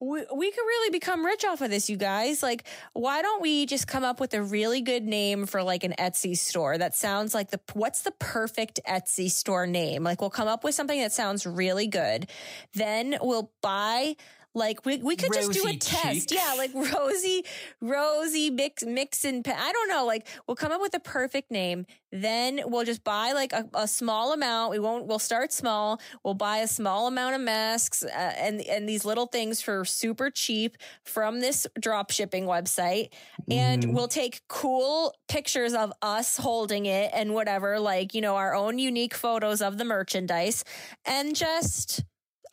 We, we could really become rich off of this, you guys. Like, why don't we just come up with a really good name for like an Etsy store that sounds like the what's the perfect Etsy store name? Like, we'll come up with something that sounds really good. Then we'll buy Like we, we could just do a Rosy test. Yeah, like *laughs* rosy, rosy mix mix and pa- I don't know. Like we'll come up with a perfect name. Then we'll just buy like a, a small amount. We won't. We'll start small. We'll buy a small amount of masks uh, and and these little things for super cheap from this drop shipping website. And we'll take cool pictures of us holding it and whatever, like you know, our own unique photos of the merchandise, and just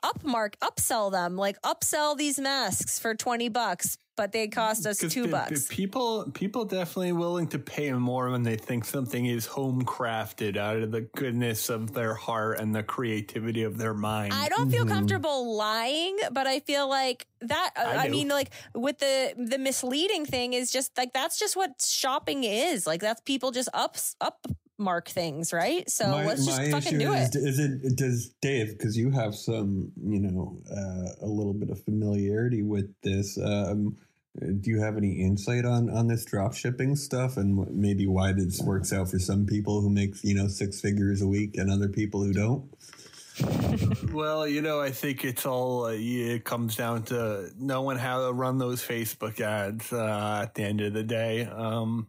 upmark upsell them like upsell these masks for 20 bucks but they cost us two the- the bucks people, people definitely willing to pay more when they think something is home crafted out of the goodness of their heart and the creativity of their mind. I don't feel comfortable lying, but I feel like that. uh, I I, mean, like with the the misleading thing is just like that's just what shopping is. Like that's people just ups up mark things, right? So let's just fucking do is, it. is it does Dave because you have some you know uh, a little bit of familiarity with this. Um, do you have any insight on on this drop shipping stuff and maybe why this works out for some people who make you know six figures a week and other people who don't? Well, you know, I think it's all uh, it comes down to knowing how to run those Facebook ads uh, at the end of the day. Um,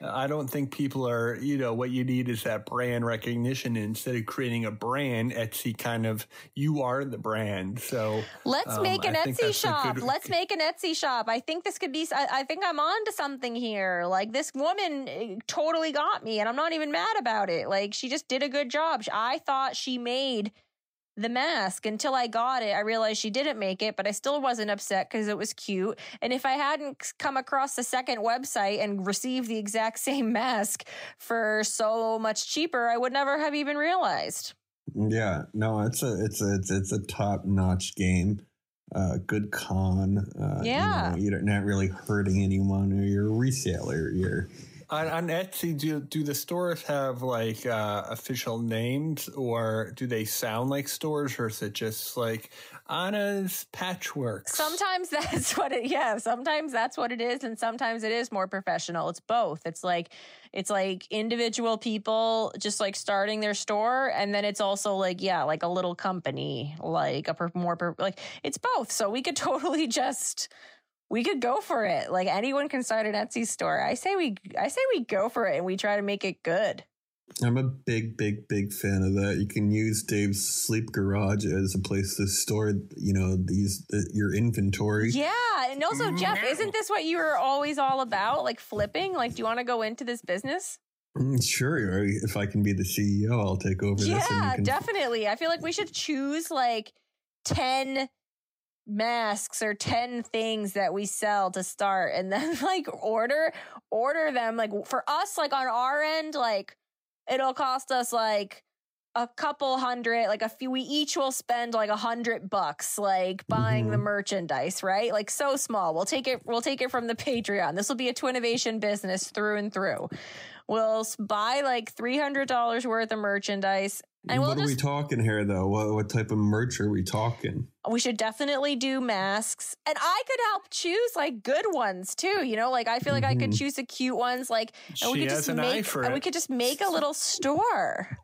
I don't think people are, you know, what you need is that brand recognition. Instead of creating a brand, Etsy kind of, you are the brand. So Let's um, make an I Etsy shop. good- Let's make an Etsy shop. I think this could be. I, I think I'm on to something here. Like this woman eh, totally got me, and I'm not even mad about it. Like she just did a good job. I thought she made the mask until I got it. I realized she didn't make it, but I still wasn't upset because it was cute. And if I hadn't come across the second website and received the exact *laughs* same mask for so much cheaper, I would never have even realized. Yeah, no, it's a it's a it's, it's a top notch game. Uh, good con. Uh, Yeah. you know, you're not really hurting anyone, or you're a reseller. You're On, on Etsy, do do the stores have like uh, official names, or do they sound like stores, or is it just like Ana's Patchworks? Sometimes *laughs* that's what it yeah, sometimes that's what it is and sometimes it is more professional. It's both. It's like it's like individual people just like starting their store and then it's also like yeah, like a little company, like a per, more per, like it's both. So we could *laughs* totally just we could go for it. Like anyone can start an Etsy store. I say we I say we go for it and we try to make it good. I'm a big, big, big fan of that. You can use Dave's sleep garage as a place to store, you know, these uh, your inventory. Yeah, and also Jeff, isn't this what you were always all about? Like flipping? Like do you want to go into this business? Mm, Sure, if I can be the CEO, I'll take over this. Yeah, can- definitely. I feel like we should choose like 10 masks or 10 things that we sell to start and then *laughs* like order order them like for us like on our end like it'll cost us like a couple hundred like a few we each will spend like a hundred bucks like buying the Mhm. merchandise right? Like so small. We'll take it we'll take it from the patreon. This will be a twinnovation business through and through. We'll buy like $300 worth of merchandise and we'll what are just we talking here, though? What, what type of merch are we talking? we should definitely do masks and i could help choose like good ones too you know like i feel like i could Mhm. choose the cute ones like and we could has just an eye make for and we could just make a little store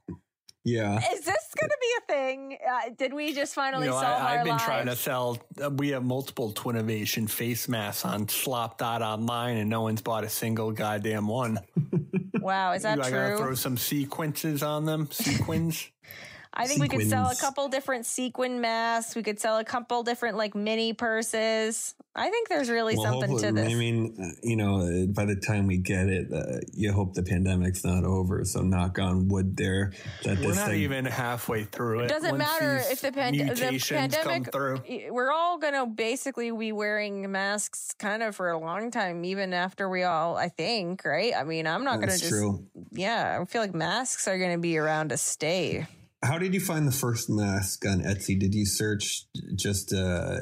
Yeah, is this gonna be a thing uh, did we just finally You know, solve I, our I've been lives? trying to sell. Uh, we have multiple Twinnovation face masks on Slop.online, and no one's bought a single goddamn one. wow is that true? I gotta throw some sequences on them. Sequins. *laughs* i think we could sell a couple different sequin masks we could sell a couple different like mini purses i think there's really well, something to this I mean, uh, you know, uh, by the time we get it, uh, you hope the pandemic's not over. So knock on wood there. That We're this not thing, even halfway through it. It doesn't matter if the, pand- the pandemic. come through. We're all gonna basically be wearing masks kind of for a long time, even after we all. I think, right? I mean, I'm not gonna just. true. Yeah, I feel like masks are gonna be around to stay. How did you find the first mask on Etsy? Did you search just uh,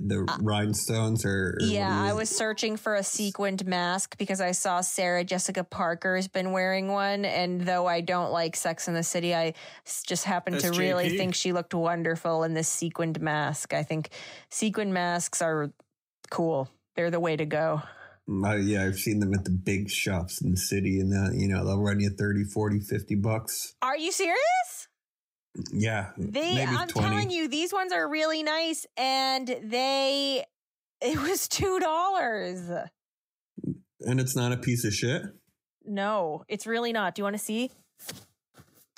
the rhinestones, or, or Yeah, I was searching for a sequined mask because I saw Sarah Jessica Parker's been wearing one, and though I don't like Sex in the City, I just happened to really think she looked wonderful in this sequined mask. I think sequined masks are cool. They're the way to go. Uh, yeah, I've seen them at the big shops in the city, and that you know they'll run you 30, 40, 50 bucks. Are you serious? Yeah, They, maybe I'm 20. telling you, these ones are really nice, and they, *laughs* it was two dollars. and it's not a piece of shit. No, it's really not. Do you want to see?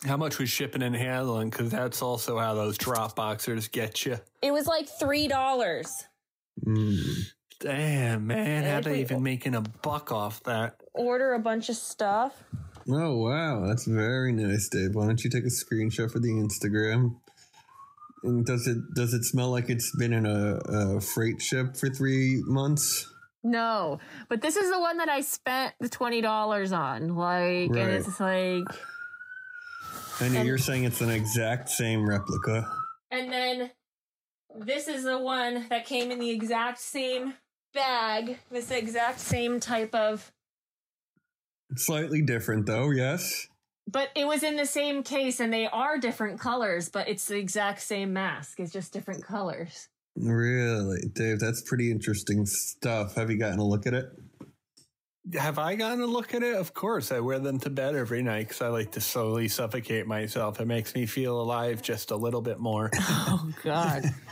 How much was shipping and handling? Because that's also how those drop boxers get you. It was like three dollars. Mm. Damn, man. How they even making a buck off that? Order a bunch of stuff. Oh wow, that's very nice, Dave. Why don't you take a screenshot for the Instagram? And does it does it smell like it's been in a, a freight ship for three months? No, but this is the one that I spent the twenty dollars on. Like, Right. and it's like, I know you're saying it's an exact same replica. And then this is the one that came in the exact same bag, this exact same type of. Slightly different though, yes. But it was in the same case, and they are different colors, but it's the exact same mask. It's just different colors. Really, Dave, that's pretty interesting stuff. Have you gotten a look at it? Have I gotten a look at it? Of course. I wear them to bed every night because I like to slowly suffocate myself. It makes me feel alive just a little bit more. *laughs* oh god, *laughs*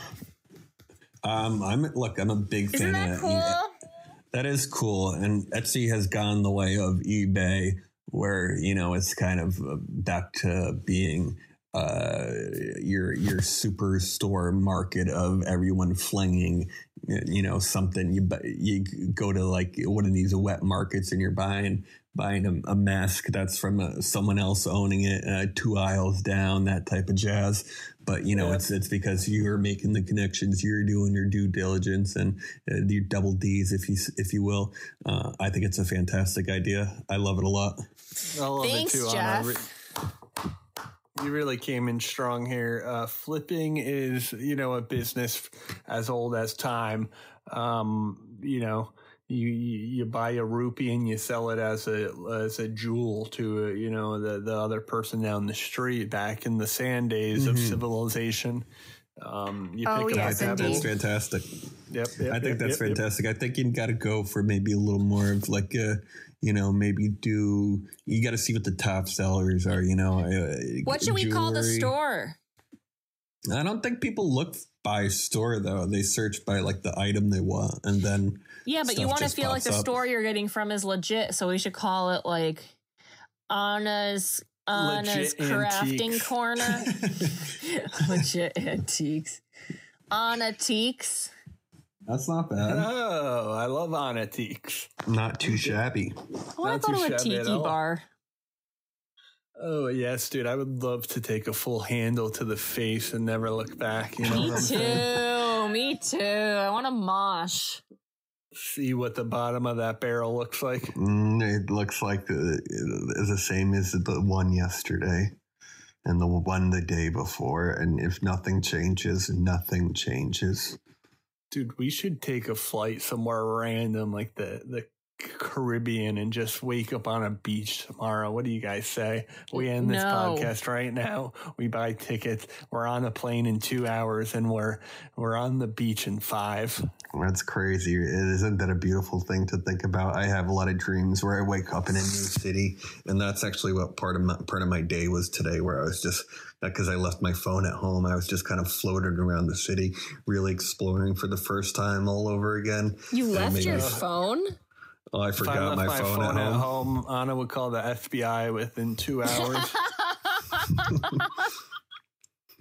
Um, I'm look, I'm a big Isn't fan that of cool? that. That is cool, and Etsy has gone the way of eBay, where you know it's kind of uh, back to being uh, your your superstore market of everyone flinging, you know, something. You you go to like one of these wet markets, and you're buying buying a, a mask that's from uh someone else owning it, uh, two aisles down, that type of jazz. But you know, Yeah. it's it's because you're making the connections, you're doing your due diligence, and uh, your double D's, if you if you will. Uh, I think it's a fantastic idea. I love it a lot. I love Thanks, it too, Jeff. Ana. You really came in strong here. Uh, flipping is, you know, a business as old as time. Um, you know, you, you you buy a rupee and you sell it as a as a jewel to uh, you know the the other person down the street. Back in the sand days of Mhm. civilization, um, you Oh, pick up I yes, a think pebble. that's fantastic. Yep, yep, I think yep, that's yep, yep. fantastic. I think you got to go for maybe a little more of like a, you know, maybe do. You got to see what the top sellers are. You know, uh, What should we call the store? I don't think people look by store though. They search by like the item they want, and then Yeah, but you want to feel like the pops up. store you're getting from is legit, so we should call it like Ana's Ana's Legit crafting antiques. corner. *laughs* *laughs* legit antiques. Anna Teaks. that's not bad. Oh, I love Anna antiques. Not too shabby. Oh, I want Not to go too to a shabby tiki bar. Oh yes, dude. I would love to take a full handle to the face and never look back. You know Me what I'm saying? too. Me too. I want to mosh. See what the bottom of that barrel looks like. Mm, it looks like the, the same as the one yesterday, and the one the day before. And if nothing changes, nothing changes. Dude, we should take a flight somewhere random, like the the Caribbean, and just wake up on a beach tomorrow. What do you guys say? We end this No. podcast right now. We buy tickets. We're on a plane in two hours, and we're we're on the beach in five. That's crazy. Isn't that a beautiful thing to think about? I have a lot of dreams where I wake up in a new city, and that's actually what part of my part of my day was today, where I was just because I left my phone at home. I was just kind of floated around the city, really exploring for the first time all over again. You And left maybe- your phone? Oh, I If I forgot left my, phone, at home at home. Ana would call the FBI within two *laughs* hours.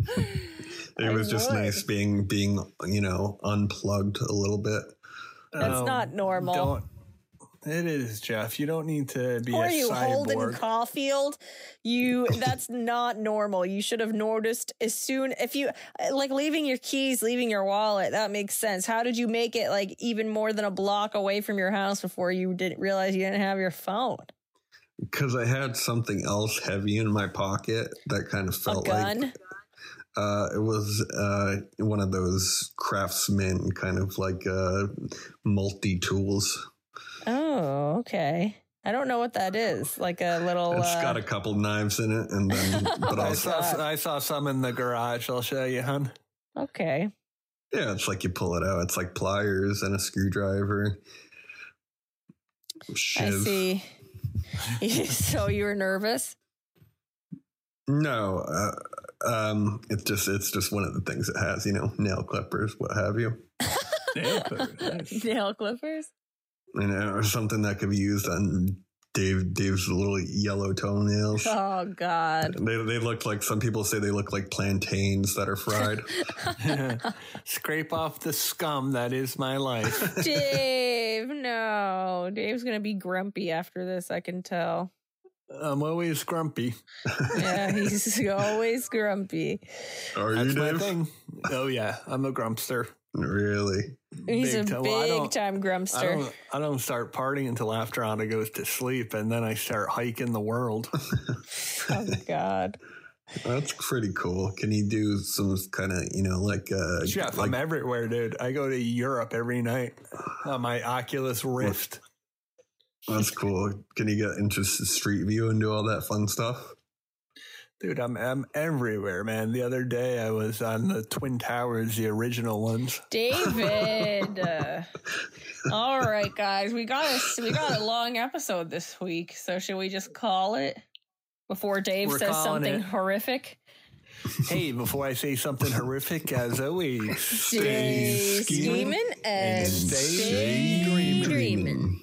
*laughs* It I was just would. nice being being you know unplugged a little bit. That's Oh, um, not normal. Don't. It is, Jeff. You don't need to be Or a you Holden. Caulfield? You that's not normal. You should have noticed as soon if you like leaving your keys, leaving your wallet. That makes sense. How did you make it like even more than a block away from your house before you didn't realize you didn't have your phone? Because I had something else heavy in my pocket that kind of A felt gun? like uh, it was uh, one of those craftsman kind of like uh, multi tools. Oh, okay. I don't know what that is. Like a little. It's uh, got a couple knives in it, and then *laughs* but I saw, I saw some in the garage. I'll show you, hun. okay. yeah, it's like you pull it out. It's like pliers and a screwdriver. Shiv. I see. *laughs* so you were nervous? No, uh, Um, it's just it's just one of the things it has, you know, nail clippers, what have you. Nail clippers, nice. *laughs* Nail clippers. You know, or something that could be used on Dave Dave's little yellow toenails. Oh God. They they look like some people say they look like plantains that are fried. *laughs* *laughs* Scrape off the scum that is my life. Dave, no. Dave's gonna be grumpy after this, I can tell. I'm always grumpy. *laughs* Yeah, he's always grumpy. Are That's you my Dave? thing. Oh yeah, I'm a grumpster. Really? He's Big a time. Big don't- time I grumpster. don't, I don't start partying until after Ana goes to sleep, and then I start hiking the world. *laughs* Oh God. That's pretty cool. Can you do some kind of, you know, like uh Jeff, like, I'm everywhere, dude. I go to Europe every night on my Oculus Rift. That's cool. Can you get into Street View and do all that fun stuff? Dude, I'm I'm everywhere, man. The other day I was on the Twin Towers, the original ones. *laughs* David. Uh, all right, guys, we got a we got a long episode this week, so should we just call it before Dave We're says something it. horrific? Hey, before I say something horrific, as always, Stay scheming and stay stay dreaming. dreaming.